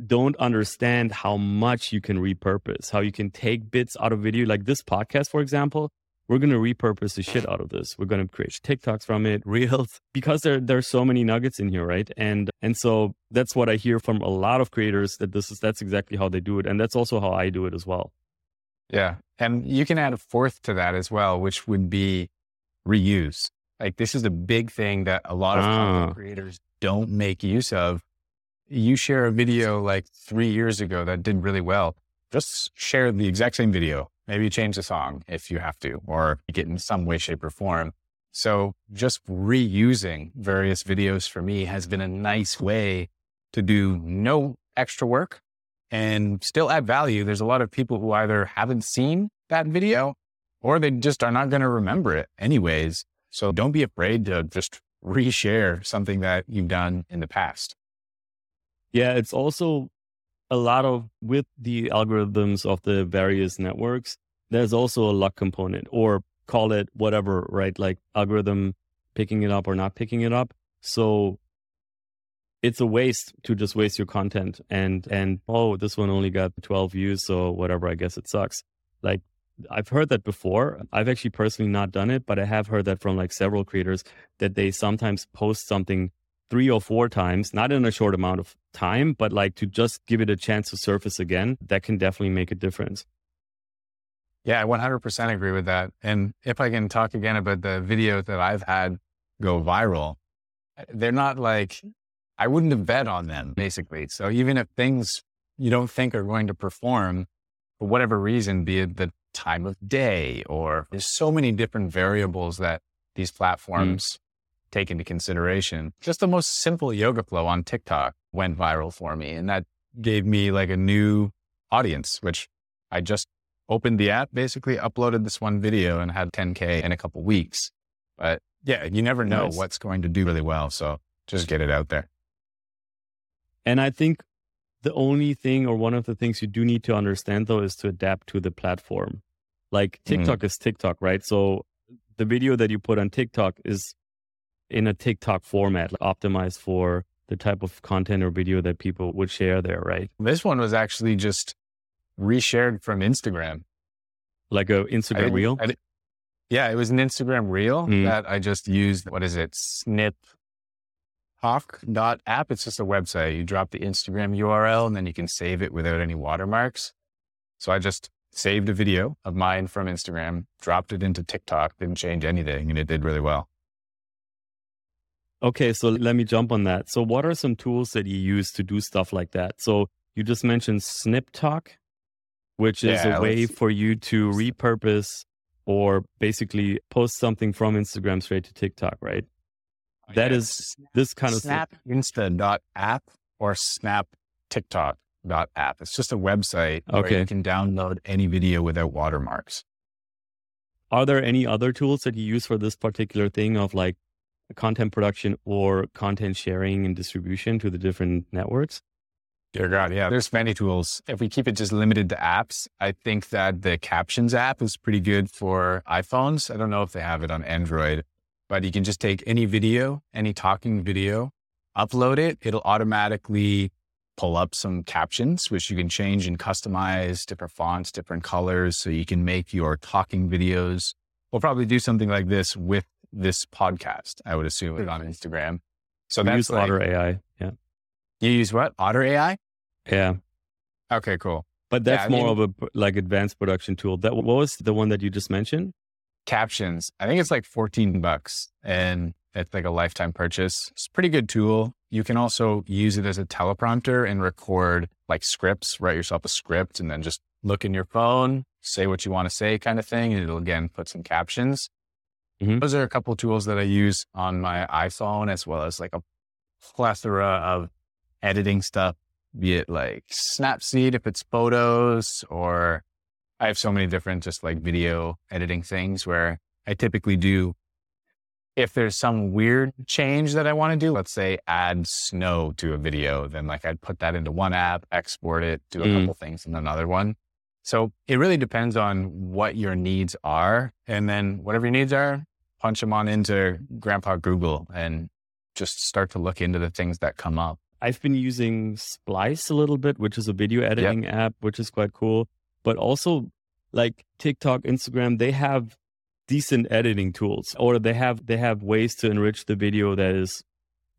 don't understand how much you can repurpose, how you can take bits out of video. Like this podcast, for example, we're going to repurpose the shit out of this. We're going to create TikToks from it, reels, because there there's so many nuggets in here, right? And and so that's what I hear from a lot of creators that this is that's exactly how they do it, and that's also how I do it as well. Yeah, and you can add a fourth to that as well, which would be reuse. Like this is a big thing that a lot of ah. content creators don't make use of. You share a video like three years ago that did really well. Just share the exact same video Maybe change the song if you have to, or get in some way, shape, or form. So just reusing various videos for me has been a nice way to do no extra work and still add value. There's a lot of people who either haven't seen that video or they just are not going to remember it anyways. So don't be afraid to just reshare something that you've done in the past. Yeah, it's also a lot of with the algorithms of the various networks, there's also a luck component or call it whatever, right? Like algorithm picking it up or not picking it up. So it's a waste to just waste your content and and oh this one only got 12 views so whatever i guess it sucks like i've heard that before i've actually personally not done it but i have heard that from like several creators that they sometimes post something three or four times, not in a short amount of time, but like to just give it a chance to surface again, that can definitely make a difference. Yeah, I 100% agree with that. And if I can talk again about the videos that I've had go viral, they're not like, I wouldn't have bet on them, basically. So even if things you don't think are going to perform for whatever reason, be it the time of day or there's so many different variables that these mm. platforms take into consideration. Just the most simple yoga flow on TikTok went viral for me. And that gave me like a new audience, which I just opened the app, basically uploaded this one video and had 10K in a couple weeks. But yeah, you never know nice. what's going to do really well. So just get it out there. And I think the only thing or one of the things you do need to understand though is to adapt to the platform. Like mm-hmm. TikTok mm-hmm. is TikTok, right? So the video that you put on TikTok is in a TikTok format, like optimized for the type of content or video that people would share there, right? This one was actually just reshared from Instagram. Like a Instagram reel? yeah, it was an Instagram reel mm. that I just used. What is it? Snip app. It's just a website. You drop the Instagram URL and then you can save it without any watermarks. So I just saved a video of mine from Instagram, dropped it into TikTok, didn't change anything, and it did really well. Okay, so let me jump on that. So, what are some tools that you use to do stuff like that? So, you just mentioned SnipTalk, which is yeah, a way for you to repurpose or basically post something from Instagram straight to TikTok, right? Oh, that yeah. is this kind of Snap Insta app or Snap TikTok app. It's just a website okay. where you can download any video without watermarks. Are there any other tools that you use for this particular thing of like content production or content sharing and distribution to the different networks? Dear God, yeah, there's many tools. If we keep it just limited to apps, I think that the Captions app is pretty good for iPhones. I don't know if they have it on Android, but you can just take any video, any talking video, upload it. It'll automatically pull up some captions, which you can change and customize different fonts, different colors. So you can make your talking videos. We'll probably do something like this with this podcast, I would assume it on Instagram. So we that's use like, Otter AI. Yeah. You use what? Otter AI? Yeah. Okay, cool. But that's yeah, more mean, of a like advanced production tool. That what was the one that you just mentioned? Captions. I think it's like 14 bucks and it's like a lifetime purchase. It's a pretty good tool. You can also use it as a teleprompter and record like scripts, write yourself a script and then just look in your phone, say what you want to say kind of thing. And it'll again put some captions. Mm-hmm. Those are a couple tools that I use on my iPhone as well as like a plethora of editing stuff, be it like Snapseed if it's photos, or I have so many different just like video editing things where I typically do if there's some weird change that I want to do, let's say add snow to a video, then like I'd put that into one app, export it, do a mm. couple things in another one. So it really depends on what your needs are. And then whatever your needs are, punch them on into Grandpa Google and just start to look into the things that come up. I've been using Splice a little bit, which is a video editing yep. app, which is quite cool. But also like TikTok, Instagram, they have decent editing tools or they have they have ways to enrich the video that is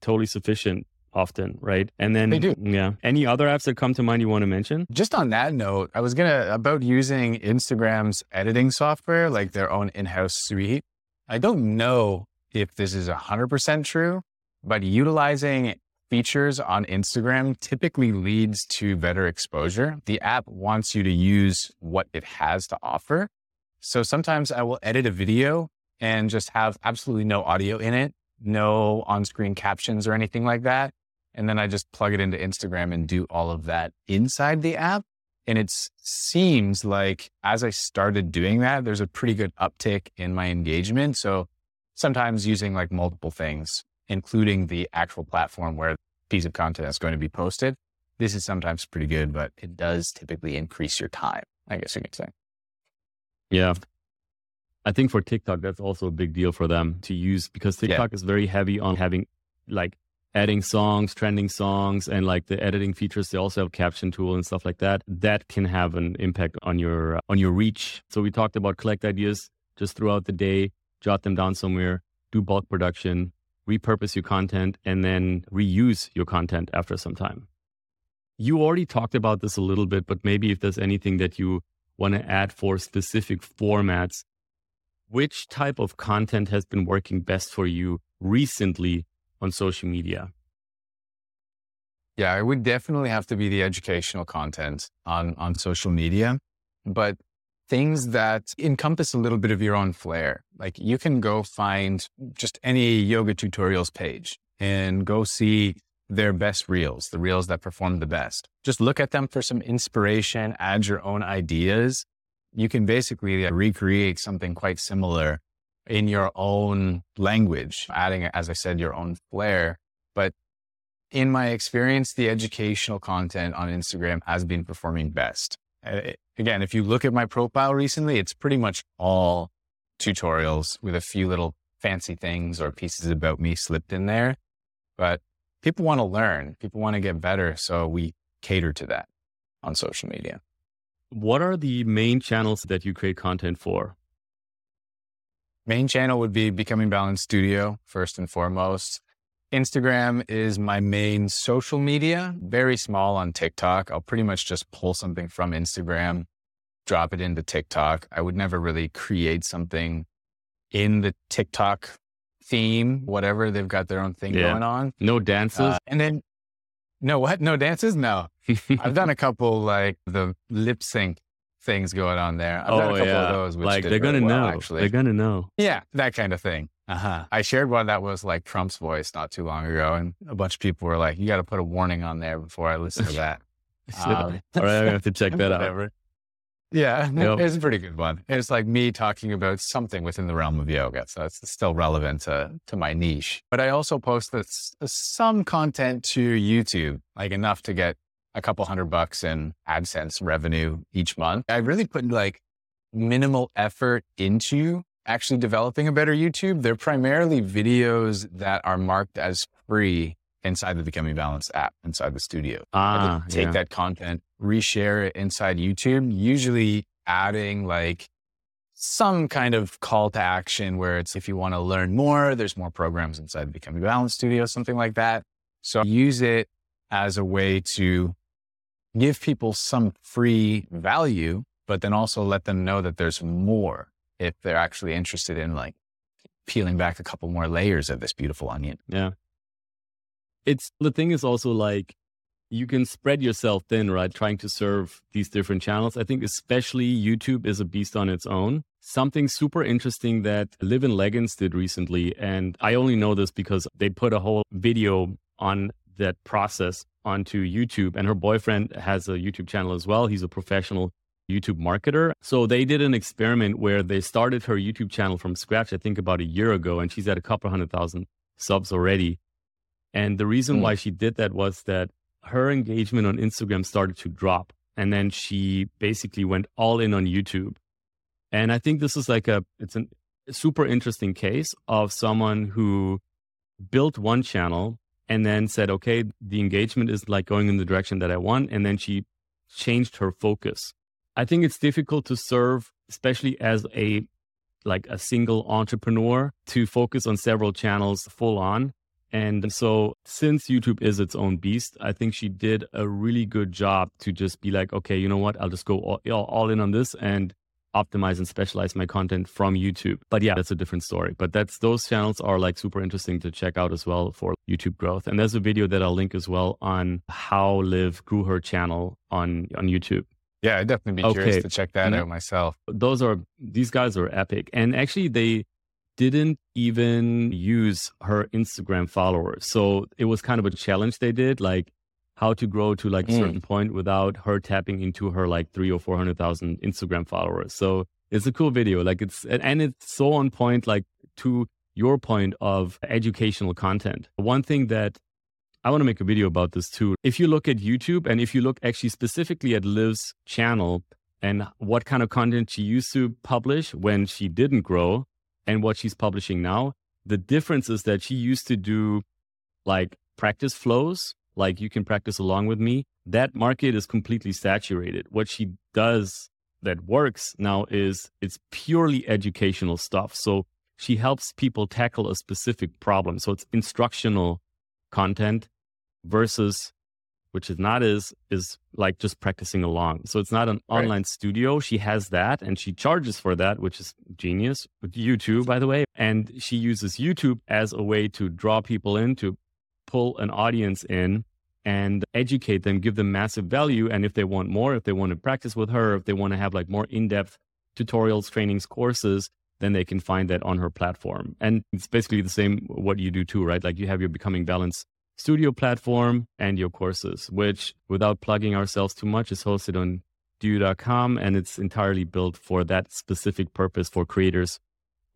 totally sufficient often, right? And then they do. Yeah. Any other apps that come to mind you want to mention? Just on that note, I was gonna about using Instagram's editing software, like their own in-house suite. I don't know if this is hundred percent true, but utilizing features on Instagram typically leads to better exposure. The app wants you to use what it has to offer. So sometimes I will edit a video and just have absolutely no audio in it, no on screen captions or anything like that. And then I just plug it into Instagram and do all of that inside the app. And it seems like as I started doing that, there's a pretty good uptick in my engagement. So sometimes using like multiple things, including the actual platform where piece of content is going to be posted. This is sometimes pretty good, but it does typically increase your time, I guess you could say. Yeah. I think for TikTok, that's also a big deal for them to use because TikTok yeah. is very heavy on having like adding songs, trending songs, and like the editing features. They also have caption tool and stuff like that. That can have an impact on your uh, on your reach. So we talked about collect ideas just throughout the day, jot them down somewhere, do bulk production, repurpose your content, and then reuse your content after some time. You already talked about this a little bit, but maybe if there's anything that you want to add for specific formats, which type of content has been working best for you recently on social media? Yeah, it would definitely have to be the educational content on, on social media, but things that encompass a little bit of your own flair. Like you can go find just any yoga tutorials page and go see their best reels, the reels that perform the best. Just look at them for some inspiration, add your own ideas. You can basically uh, recreate something quite similar in your own language, adding, as I said, your own flair. But in my experience, the educational content on Instagram has been performing best. Again, if you look at my profile recently, it's pretty much all tutorials with a few little fancy things or pieces about me slipped in there. But people want to learn, people want to get better. So we cater to that on social media. What are the main channels that you create content for? Main channel would be Becoming Balanced Studio, first and foremost. Instagram is my main social media, very small on TikTok. I'll pretty much just pull something from Instagram, drop it into TikTok. I would never really create something in the TikTok theme, whatever. They've got their own thing yeah. going on. No dances. Uh, and then, no, what? No dances? No. I've done a couple like the lip sync things going on there. I've oh, done a couple yeah. of those. like they're going to well, know. Actually. They're going to know. Yeah, that kind of thing. Uh-huh. I shared one that was like Trump's voice not too long ago, and a bunch of people were like, "You got to put a warning on there before I listen to that." um, All right, I'm gonna have to check that out. Yeah, yep. it's a pretty good one. It's like me talking about something within the realm of yoga. So it's still relevant to, to my niche. But I also post this, some content to YouTube, like enough to get a couple hundred bucks in AdSense revenue each month. I really put like minimal effort into actually developing a better YouTube. They're primarily videos that are marked as free inside the Becoming Balanced app, inside the studio. Ah, take yeah. that content, reshare it inside YouTube, usually adding like some kind of call to action where it's if you want to learn more, there's more programs inside the Becoming Balanced studio, something like that. So use it as a way to give people some free value, but then also let them know that there's more if they're actually interested in like peeling back a couple more layers of this beautiful onion. Yeah it's the thing is also like you can spread yourself thin, right? Trying to serve these different channels. I think especially YouTube is a beast on its own. Something super interesting that Liv in Leggings did recently, and I only know this because they put a whole video on that process onto YouTube. And her boyfriend has a YouTube channel as well. He's a professional YouTube marketer. So they did an experiment where they started her YouTube channel from scratch, I think about a year ago, and she's at a couple hundred thousand subs already. And the reason mm. why she did that was that her engagement on Instagram started to drop. And then she basically went all in on YouTube. And I think this is like a, it's an, a super interesting case of someone who built one channel and then said, okay, the engagement is like going in the direction that I want. And then she changed her focus. I think it's difficult to serve, especially as a like a single entrepreneur to focus on several channels full on. And so since YouTube is its own beast, I think she did a really good job to just be like, okay, you know what? I'll just go all, all in on this and optimize and specialize my content from YouTube. But yeah, that's a different story. But that's those channels are like super interesting to check out as well for YouTube growth. And there's a video that I'll link as well on how Liv grew her channel on on YouTube. Yeah, I'd definitely be okay. curious to check that and out myself. Those are these guys are epic. And actually they didn't even use her Instagram followers. So it was kind of a challenge they did. Like how to grow to like a mm. certain point without her tapping into her like three or four hundred thousand Instagram followers. So it's a cool video. Like it's and it's so on point, like to your point of educational content. One thing that I want to make a video about this too. If you look at YouTube and if you look actually specifically at Liv's channel and what kind of content she used to publish when she didn't grow and what she's publishing now, the difference is that she used to do like practice flows like you can practice along with me, that market is completely saturated. What she does that works now is it's purely educational stuff. So she helps people tackle a specific problem. So it's instructional content versus which is not is is like just practicing along. So it's not an right. online studio. She has that and she charges for that, which is genius. With YouTube, by the way. And she uses YouTube as a way to draw people in to pull an audience in and educate them, give them massive value. And if they want more, if they want to practice with her, if they want to have like more in depth tutorials, trainings, courses, then they can find that on her platform. And it's basically the same what you do too, right? Like you have your Becoming Balanced studio platform and your courses, which without plugging ourselves too much is hosted on doyou.com and it's entirely built for that specific purpose for creators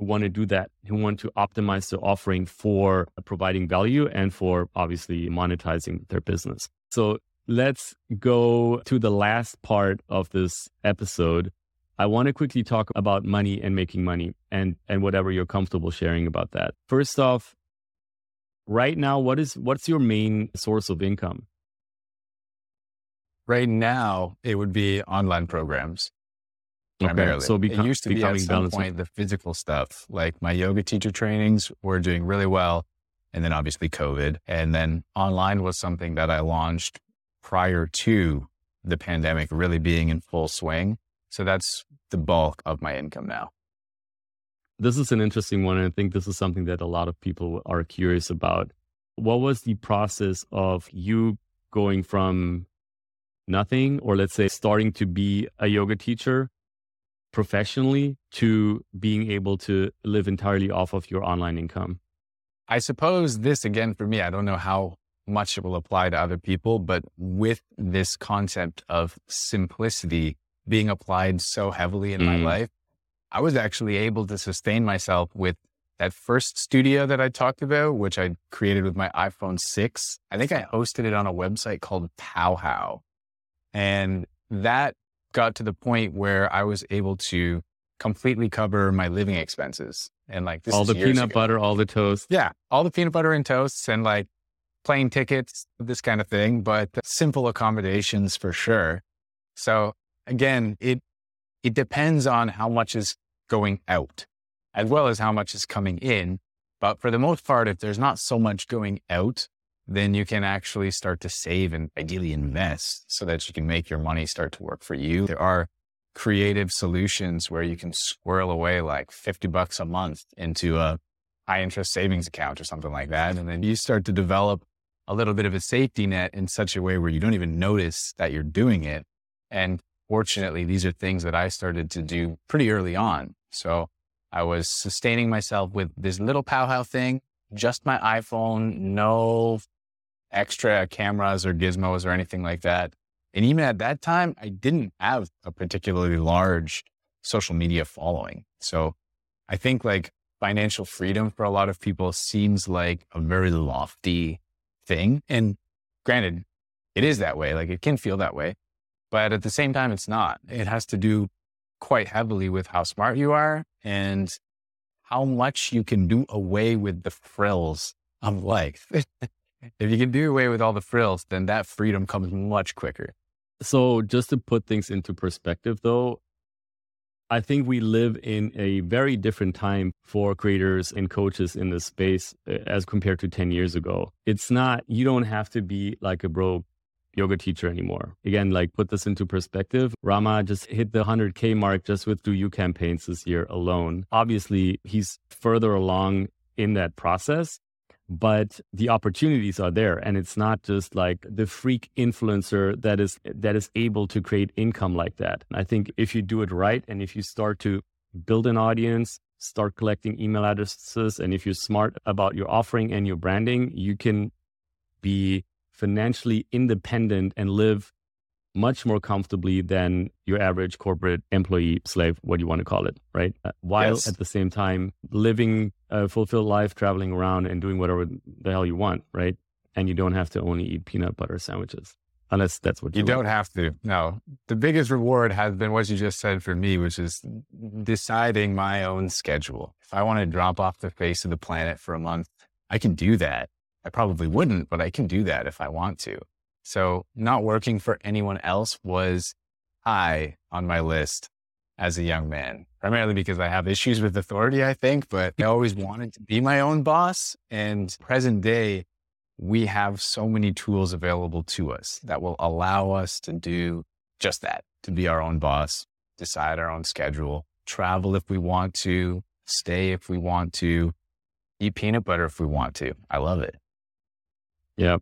who want to do that, who want to optimize their offering for uh, providing value and for obviously monetizing their business. So let's go to the last part of this episode. I want to quickly talk about money and making money and, and whatever you're comfortable sharing about that. First off, right now, what is what's your main source of income? Right now, it would be online programs primarily. Okay, so become, it used to be at some point the physical stuff, like my yoga teacher trainings were doing really well. And then obviously COVID. And then online was something that I launched prior to the pandemic really being in full swing. So that's the bulk of my income now. This is an interesting one. And I think this is something that a lot of people are curious about. What was the process of you going from nothing, or let's say starting to be a yoga teacher professionally to being able to live entirely off of your online income? I suppose this again for me, I don't know how much it will apply to other people, but with this concept of simplicity being applied so heavily in mm. my life, I was actually able to sustain myself with that first studio that I talked about, which I created with my iPhone 6. I think I hosted it on a website called Powwow. And that got to the point where I was able to completely cover my living expenses. And like all the peanut ago. butter, all the toast. Yeah. All the peanut butter and toasts and like plane tickets, this kind of thing, but simple accommodations for sure. So again, it, it depends on how much is going out as well as how much is coming in. But for the most part, if there's not so much going out, then you can actually start to save and ideally invest so that you can make your money start to work for you. There are creative solutions where you can squirrel away like 50 bucks a month into a high interest savings account or something like that. And then you start to develop a little bit of a safety net in such a way where you don't even notice that you're doing it. And fortunately, these are things that I started to do pretty early on. So I was sustaining myself with this little powwow thing, just my iPhone, no extra cameras or gizmos or anything like that. And even at that time, I didn't have a particularly large social media following. So I think like financial freedom for a lot of people seems like a very lofty thing. And granted, it is that way. Like it can feel that way. But at the same time, it's not. It has to do quite heavily with how smart you are and how much you can do away with the frills of life. if you can do away with all the frills, then that freedom comes much quicker. So, just to put things into perspective, though, I think we live in a very different time for creators and coaches in this space uh, as compared to 10 years ago. It's not, you don't have to be like a broke yoga teacher anymore. Again, like put this into perspective. Rama just hit the 100K mark just with Do You campaigns this year alone. Obviously, he's further along in that process, but the opportunities are there. And it's not just like the freak influencer that is, that is able to create income like that. I think if you do it right and if you start to build an audience, start collecting email addresses, and if you're smart about your offering and your branding, you can be financially independent and live much more comfortably than your average corporate employee slave what do you want to call it right? Uh, while yes. at the same time living a fulfilled life traveling around and doing whatever the hell you want right? And you don't have to only eat peanut butter sandwiches unless that's what you, you don't have to no. The biggest reward has been what you just said for me which is deciding my own schedule. If i want to drop off the face of the planet for a month i can do that. I probably wouldn't, but I can do that if I want to. So not working for anyone else was high on my list as a young man, primarily because I have issues with authority, I think, but I always wanted to be my own boss. And present day, we have so many tools available to us that will allow us to do just that, to be our own boss, decide our own schedule, travel if we want to, stay if we want to, eat peanut butter if we want to. I love it. Yeah.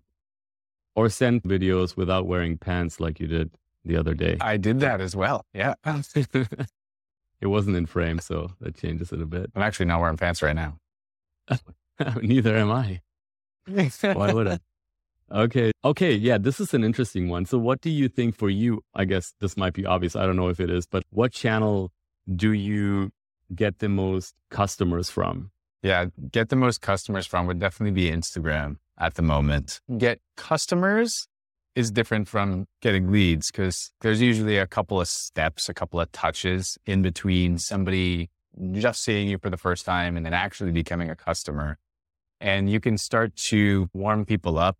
Or send videos without wearing pants like you did the other day. I did that as well. Yeah. it wasn't in frame, so that changes it a bit. I'm actually not wearing pants right now. Neither am I. Why would I? Okay. Okay. Yeah. This is an interesting one. So, what do you think for you? I guess this might be obvious. I don't know if it is, but what channel do you get the most customers from? Yeah. Get the most customers from would definitely be Instagram at the moment. Get customers is different from getting leads because there's usually a couple of steps, a couple of touches in between somebody just seeing you for the first time and then actually becoming a customer. And you can start to warm people up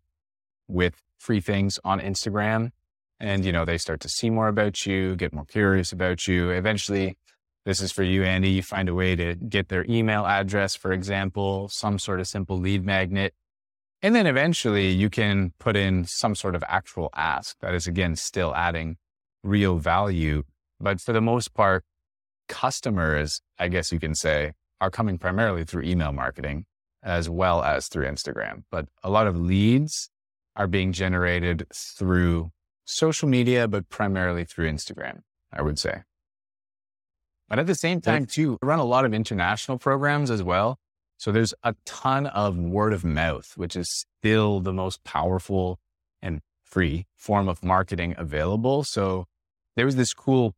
with free things on Instagram. And, you know, they start to see more about you, get more curious about you. Eventually, this is for you, Andy. You find a way to get their email address, for example, some sort of simple lead magnet and then eventually you can put in some sort of actual ask that is, again, still adding real value. But for the most part, customers, I guess you can say, are coming primarily through email marketing as well as through Instagram. But a lot of leads are being generated through social media, but primarily through Instagram, I would say. But at the same time, too, I run a lot of international programs as well. So there's a ton of word of mouth, which is still the most powerful and free form of marketing available. So there was this cool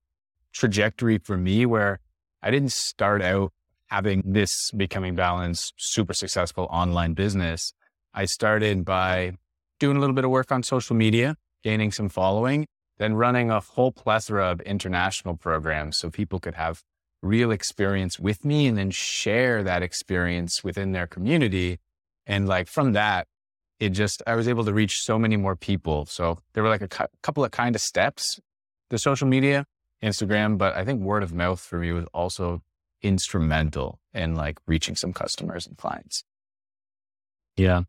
trajectory for me where I didn't start out having this becoming balanced, super successful online business. I started by doing a little bit of work on social media, gaining some following, then running a whole plethora of international programs so people could have real experience with me and then share that experience within their community. And like from that, it just, I was able to reach so many more people. So there were like a cu- couple of kind of steps, the social media, Instagram, but I think word of mouth for me was also instrumental in like reaching some customers and clients. Yeah.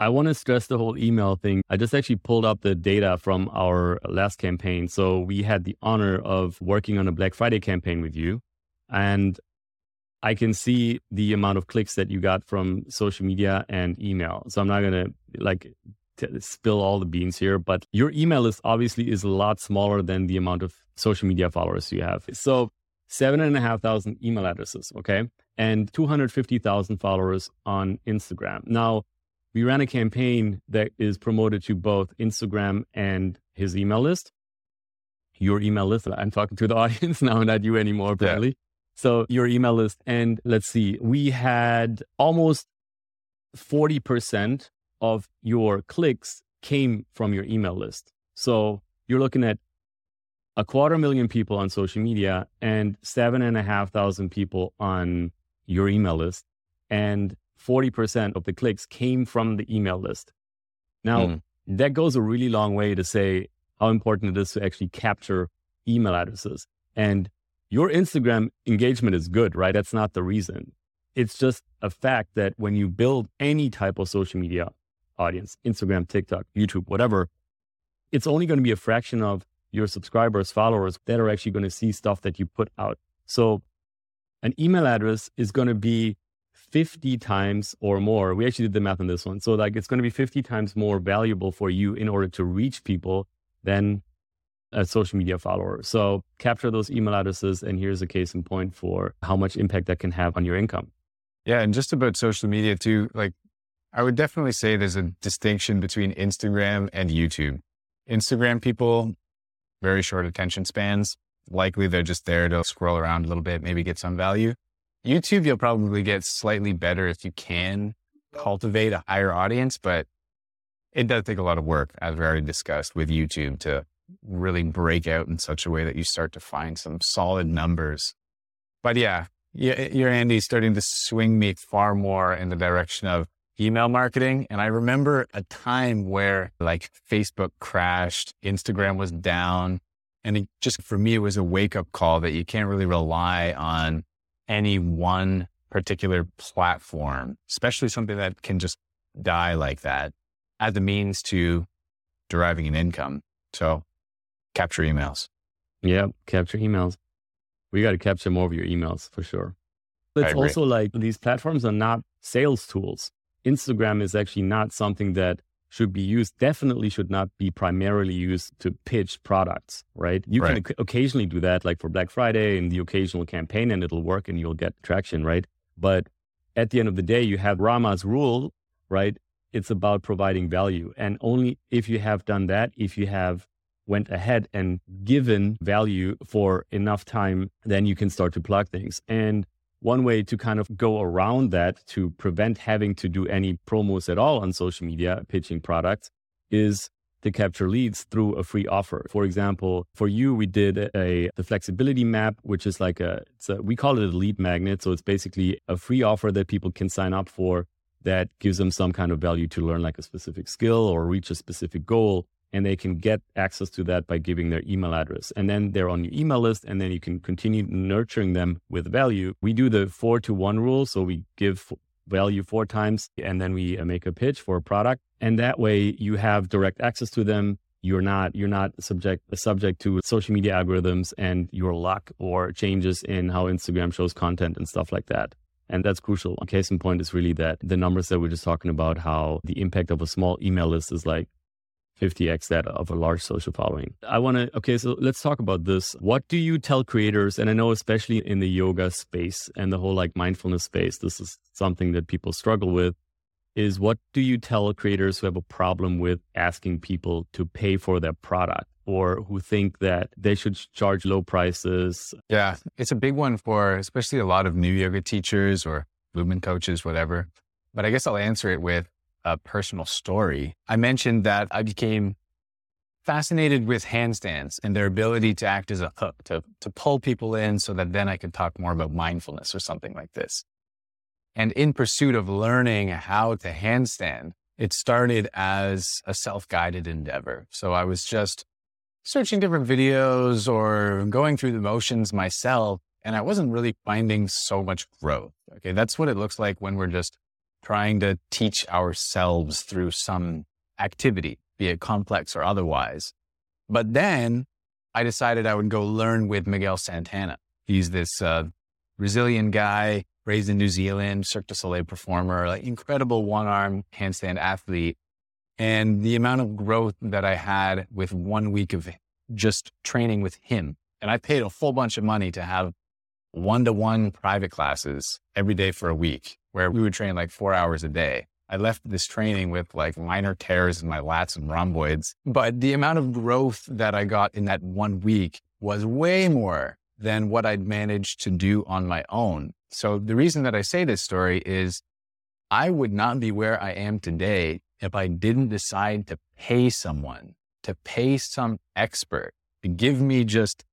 I want to stress the whole email thing. I just actually pulled up the data from our last campaign. So we had the honor of working on a Black Friday campaign with you. And I can see the amount of clicks that you got from social media and email. So I'm not going to like t- spill all the beans here, but your email list obviously is a lot smaller than the amount of social media followers you have. So seven and a half thousand email addresses. Okay. And 250,000 followers on Instagram. Now, we ran a campaign that is promoted to both Instagram and his email list. Your email list. I'm talking to the audience now, not you anymore, apparently. Yeah. So your email list. And let's see, we had almost 40% of your clicks came from your email list. So you're looking at a quarter million people on social media and seven and a half thousand people on your email list. And 40% of the clicks came from the email list. Now, mm. that goes a really long way to say how important it is to actually capture email addresses. And your Instagram engagement is good, right? That's not the reason. It's just a fact that when you build any type of social media audience, Instagram, TikTok, YouTube, whatever, it's only going to be a fraction of your subscribers, followers that are actually going to see stuff that you put out. So an email address is going to be 50 times or more. We actually did the math on this one. So like it's going to be 50 times more valuable for you in order to reach people than a social media follower. So capture those email addresses and here's a case in point for how much impact that can have on your income. Yeah, and just about social media too, like I would definitely say there's a distinction between Instagram and YouTube. Instagram people, very short attention spans. Likely they're just there to scroll around a little bit, maybe get some value. YouTube, you'll probably get slightly better if you can cultivate a higher audience, but it does take a lot of work, as we already discussed with YouTube, to really break out in such a way that you start to find some solid numbers. But yeah, your Andy starting to swing me far more in the direction of email marketing. And I remember a time where like Facebook crashed, Instagram was down. And it just for me, it was a wake up call that you can't really rely on any one particular platform, especially something that can just die like that as a means to deriving an income. So capture emails. Yeah, capture emails. We got to capture more of your emails for sure. It's also like these platforms are not sales tools. Instagram is actually not something that should be used, definitely should not be primarily used to pitch products, right? You right. can occasionally do that, like for Black Friday and the occasional campaign, and it'll work and you'll get traction, right? But at the end of the day, you have Rama's rule, right? It's about providing value. And only if you have done that, if you have went ahead and given value for enough time, then you can start to plug things. And one way to kind of go around that to prevent having to do any promos at all on social media pitching products is to capture leads through a free offer. For example, for you, we did a the flexibility map, which is like a, a we call it a lead magnet. So it's basically a free offer that people can sign up for that gives them some kind of value to learn like a specific skill or reach a specific goal and they can get access to that by giving their email address. And then they're on your email list, and then you can continue nurturing them with value. We do the four to one rule. So we give value four times, and then we uh, make a pitch for a product. And that way you have direct access to them. You're not you're not subject subject to social media algorithms and your luck or changes in how Instagram shows content and stuff like that. And that's crucial. A case in point is really that the numbers that we're just talking about, how the impact of a small email list is like 50x that of a large social following. I want to, okay, so let's talk about this. What do you tell creators? And I know, especially in the yoga space and the whole like mindfulness space, this is something that people struggle with. Is what do you tell creators who have a problem with asking people to pay for their product or who think that they should charge low prices? Yeah, it's a big one for especially a lot of new yoga teachers or movement coaches, whatever. But I guess I'll answer it with a personal story. I mentioned that I became fascinated with handstands and their ability to act as a hook, to, to pull people in so that then I could talk more about mindfulness or something like this. And in pursuit of learning how to handstand, it started as a self guided endeavor. So I was just searching different videos or going through the motions myself. And I wasn't really finding so much growth. Okay. That's what it looks like when we're just trying to teach ourselves through some activity, be it complex or otherwise. But then I decided I would go learn with Miguel Santana. He's this uh, Brazilian guy raised in New Zealand, Cirque du Soleil performer, like incredible one arm handstand athlete. And the amount of growth that I had with one week of just training with him. And I paid a full bunch of money to have one to one private classes every day for a week where we would train like four hours a day. I left this training with like minor tears in my lats and rhomboids, but the amount of growth that I got in that one week was way more than what I'd managed to do on my own. So the reason that I say this story is I would not be where I am today if I didn't decide to pay someone, to pay some expert to give me just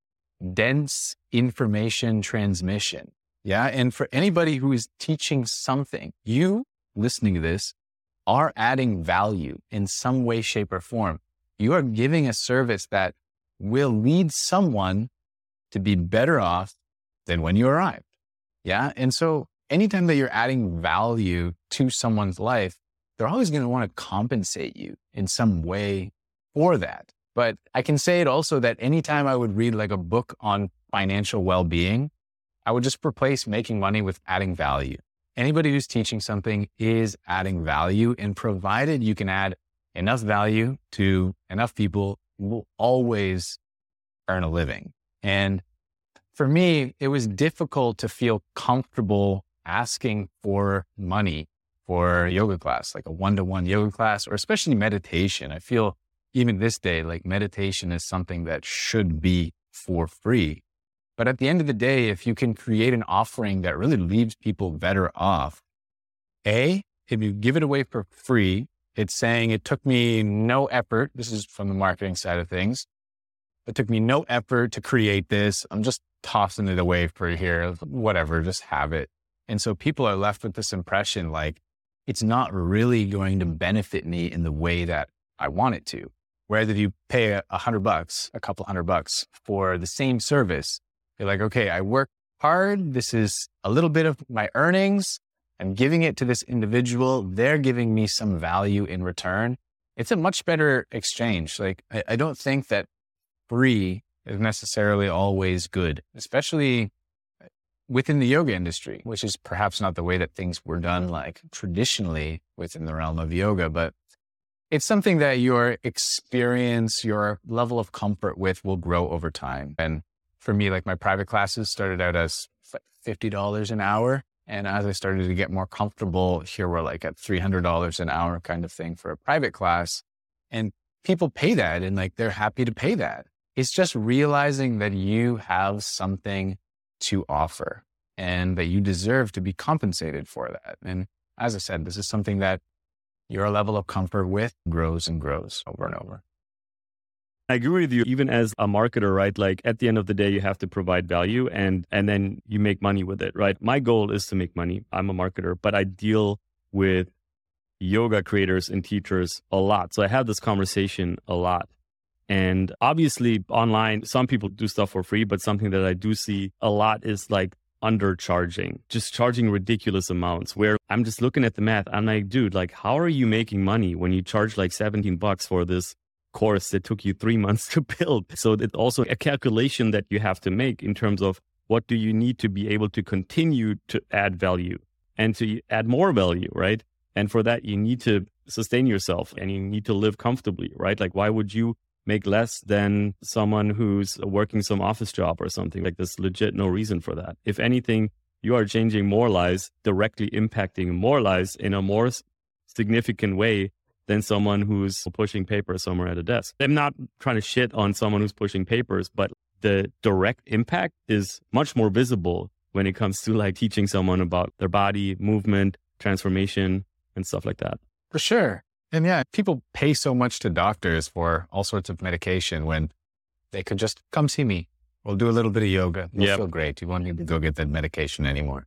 dense information transmission. Yeah. And for anybody who is teaching something, you listening to this are adding value in some way, shape, or form. You are giving a service that will lead someone to be better off than when you arrived. Yeah. And so anytime that you're adding value to someone's life, they're always going to want to compensate you in some way for that. But I can say it also that anytime I would read like a book on financial well being, I would just replace making money with adding value. Anybody who's teaching something is adding value, and provided you can add enough value to enough people, you will always earn a living. And for me, it was difficult to feel comfortable asking for money for yoga class, like a one to one yoga class, or especially meditation. I feel even this day, like meditation is something that should be for free. But at the end of the day, if you can create an offering that really leaves people better off, A, if you give it away for free, it's saying it took me no effort. This is from the marketing side of things. It took me no effort to create this. I'm just tossing it away for here, whatever, just have it. And so people are left with this impression like it's not really going to benefit me in the way that I want it to. Whereas if you pay a hundred bucks, a couple hundred bucks for the same service, you're like, okay, I work hard. This is a little bit of my earnings. I'm giving it to this individual. They're giving me some value in return. It's a much better exchange. Like, I, I don't think that free is necessarily always good, especially uh, within the yoga industry, which is perhaps not the way that things were done like traditionally within the realm of yoga, but it's something that your experience, your level of comfort with will grow over time. And for me, like my private classes started out as $50 an hour. And as I started to get more comfortable, here we're like at $300 an hour kind of thing for a private class. And people pay that and like they're happy to pay that. It's just realizing that you have something to offer and that you deserve to be compensated for that. And as I said, this is something that your level of comfort with grows and grows over and over. I agree with you. Even as a marketer, right? Like at the end of the day, you have to provide value and and then you make money with it, right? My goal is to make money. I'm a marketer, but I deal with yoga creators and teachers a lot. So I have this conversation a lot. And obviously, online, some people do stuff for free, but something that I do see a lot is like undercharging, just charging ridiculous amounts where I'm just looking at the math. I'm like, dude, like, how are you making money when you charge like 17 bucks for this course that took you three months to build? So it's also a calculation that you have to make in terms of what do you need to be able to continue to add value and to add more value, right? And for that, you need to sustain yourself and you need to live comfortably, right? Like, why would you make less than someone who's working some office job or something. Like there's legit no reason for that. If anything, you are changing more lives, directly impacting more lives in a more significant way than someone who's pushing papers somewhere at a desk. I'm not trying to shit on someone who's pushing papers, but the direct impact is much more visible when it comes to like teaching someone about their body, movement, transformation, and stuff like that. For sure. And yeah, people pay so much to doctors for all sorts of medication when they could just come see me. We'll do a little bit of yoga. You'll yep. feel great. You won't need to go get that medication anymore.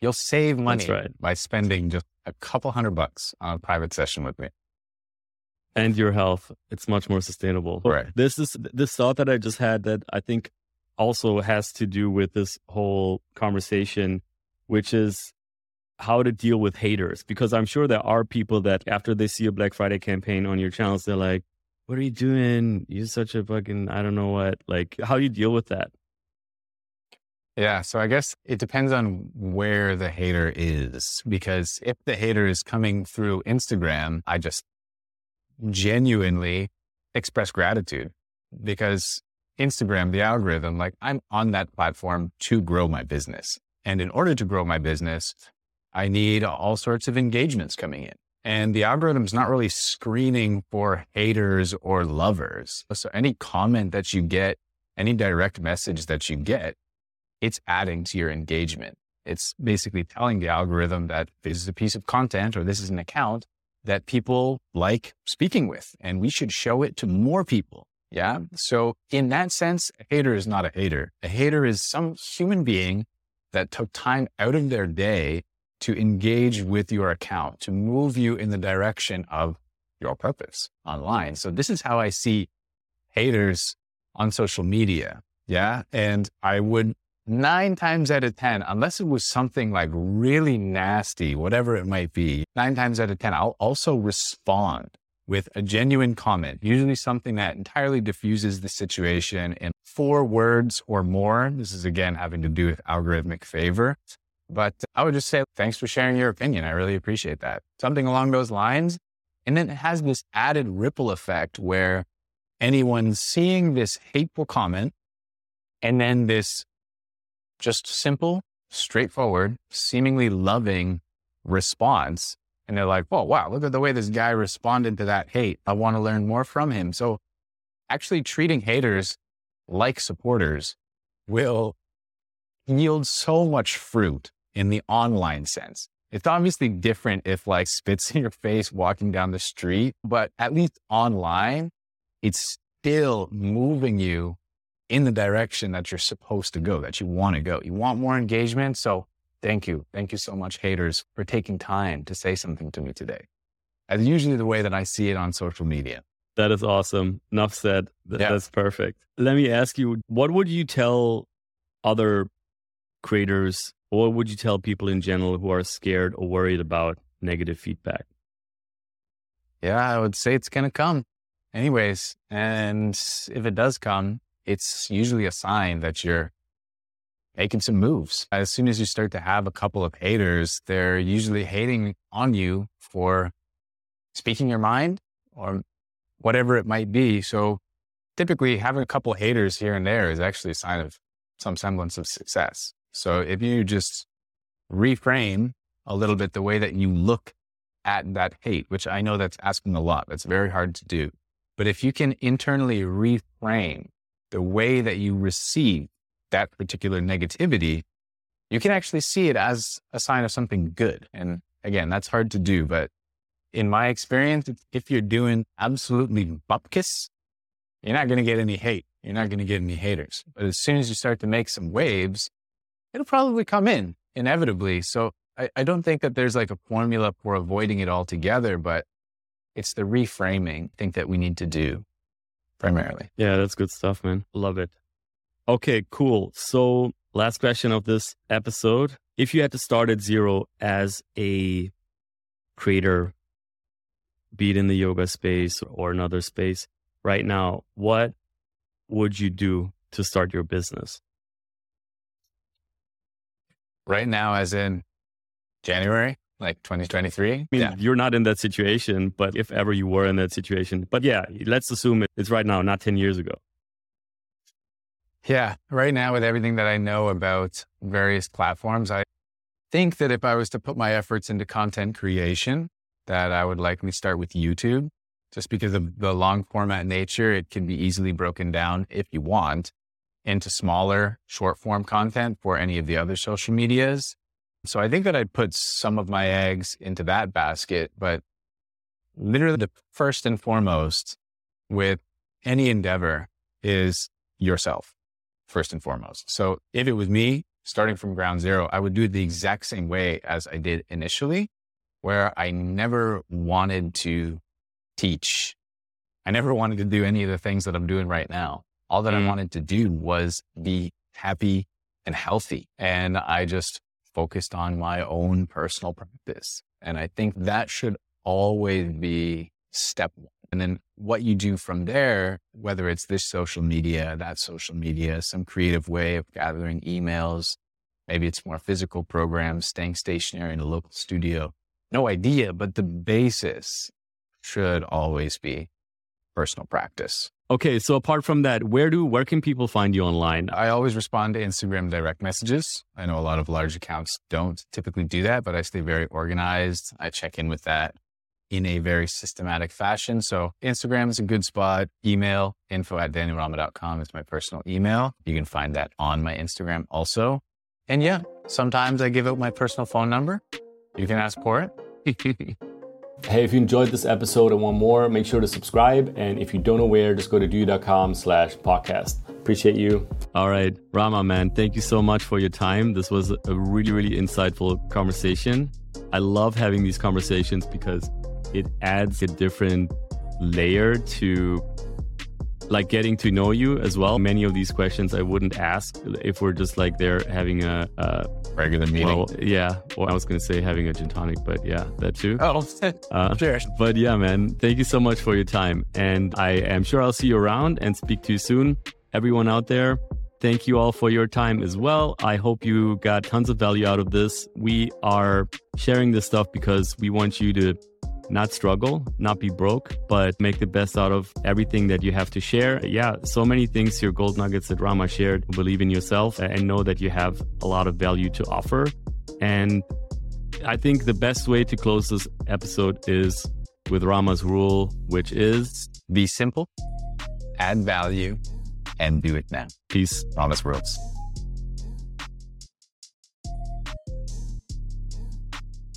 You'll save money right. by spending just a couple hundred bucks on a private session with me. And your health, it's much more sustainable. Right. This is this thought that I just had that I think also has to do with this whole conversation, which is how to deal with haters because I'm sure there are people that after they see a Black Friday campaign on your channels, they're like, "What are you doing? You're such a fucking I don't know what." Like, how do you deal with that? Yeah, so I guess it depends on where the hater is because if the hater is coming through Instagram, I just genuinely express gratitude because Instagram, the algorithm, like I'm on that platform to grow my business. And in order to grow my business, I need all sorts of engagements coming in. And the algorithm's not really screening for haters or lovers. So any comment that you get, any direct message that you get, it's adding to your engagement. It's basically telling the algorithm that this is a piece of content or this is an account that people like speaking with, and we should show it to more people. Yeah. So in that sense, a hater is not a hater. A hater is some human being that took time out of their day to engage with your account, to move you in the direction of your purpose online. So this is how I see haters on social media. Yeah. And I would nine times out of 10, unless it was something like really nasty, whatever it might be, nine times out of 10, I'll also respond with a genuine comment, usually something that entirely diffuses the situation in four words or more. This is again having to do with algorithmic favor. But I would just say, thanks for sharing your opinion. I really appreciate that. Something along those lines. And then it has this added ripple effect where anyone seeing this hateful comment and then this just simple, straightforward, seemingly loving response. And they're like, "Whoa, wow, look at the way this guy responded to that hate. I want to learn more from him. So actually treating haters like supporters will yield so much fruit in the online sense. It's obviously different if like spits in your face walking down the street, but at least online, it's still moving you in the direction that you're supposed to go, that you want to go. You want more engagement. So thank you. Thank you so much, haters, for taking time to say something to me today. That's usually the way that I see it on social media. That is awesome. Enough said. Th- yeah. That's perfect. Let me ask you, what would you tell other creators, or would you tell people in general who are scared or worried about negative feedback? Yeah, I would say it's going to come anyways. And if it does come, it's usually a sign that you're making some moves. As soon as you start to have a couple of haters, they're usually hating on you for speaking your mind or whatever it might be. So typically having a couple haters here and there is actually a sign of some semblance of success. So if you just reframe a little bit the way that you look at that hate, which I know that's asking a lot, that's very hard to do. But if you can internally reframe the way that you receive that particular negativity, you can actually see it as a sign of something good. And again, that's hard to do, but in my experience, if you're doing absolutely bupkis, you're not going to get any hate. You're not going to get any haters. But as soon as you start to make some waves, it'll probably come in inevitably. So I, I don't think that there's like a formula for avoiding it altogether, but it's the reframing I think that we need to do primarily. Yeah, that's good stuff, man. Love it. Okay, cool. So, last question of this episode. If you had to start at zero as a creator, be it in the yoga space or another space right now, what would you do to start your business? Right now, as in January? Like 2023. I mean, yeah. you're not in that situation, but if ever you were in that situation, but yeah, let's assume it's right now, not 10 years ago. Yeah, right now, with everything that I know about various platforms, I think that if I was to put my efforts into content creation, that I would likely start with YouTube. Just because of the long format nature, it can be easily broken down if you want into smaller short form content for any of the other social medias. So I think that I'd put some of my eggs into that basket, but literally the first and foremost with any endeavor is yourself, first and foremost. So if it was me starting from ground zero, I would do it the exact same way as I did initially, where I never wanted to teach. I never wanted to do any of the things that I'm doing right now. All that mm. I wanted to do was be happy and healthy. And I just focused on my own personal practice. And I think mm. that should always be step one. And then what you do from there, whether it's this social media, that social media, some creative way of gathering emails, maybe it's more physical programs, staying stationary in a local studio. No idea, but the basis should always be personal practice. Okay, so apart from that, where do where can people find you online? I always respond to Instagram direct messages. I know a lot of large accounts don't typically do that, but I stay very organized. I check in with that in a very systematic fashion. So Instagram is a good spot. Email info at danielrama.com is my personal email. You can find that on my Instagram also. And yeah, sometimes I give out my personal phone number. You can ask for it. Hey, if you enjoyed this episode and want more, make sure to subscribe. And if you don't know where, just go to doyou.com slash podcast. Appreciate you. All right, Rama, man, thank you so much for your time. This was a really, really insightful conversation. I love having these conversations because it adds a different layer to like getting to know you as well. Many of these questions I wouldn't ask if we're just like there having a, a regular meeting. Well, yeah. Well, I was going to say having a gin tonic, but yeah, that too. Oh, uh, sure. But yeah, man, thank you so much for your time. And I am sure I'll see you around and speak to you soon. Everyone out there, thank you all for your time as well. I hope you got tons of value out of this. We are sharing this stuff because we want you to not struggle, not be broke, but make the best out of everything that you have to share. Yeah, so many things your gold nuggets that Rama shared. Believe in yourself and know that you have a lot of value to offer. And I think the best way to close this episode is with Rama's rule, which is be simple, add value, and do it now. Peace. Rama's rules.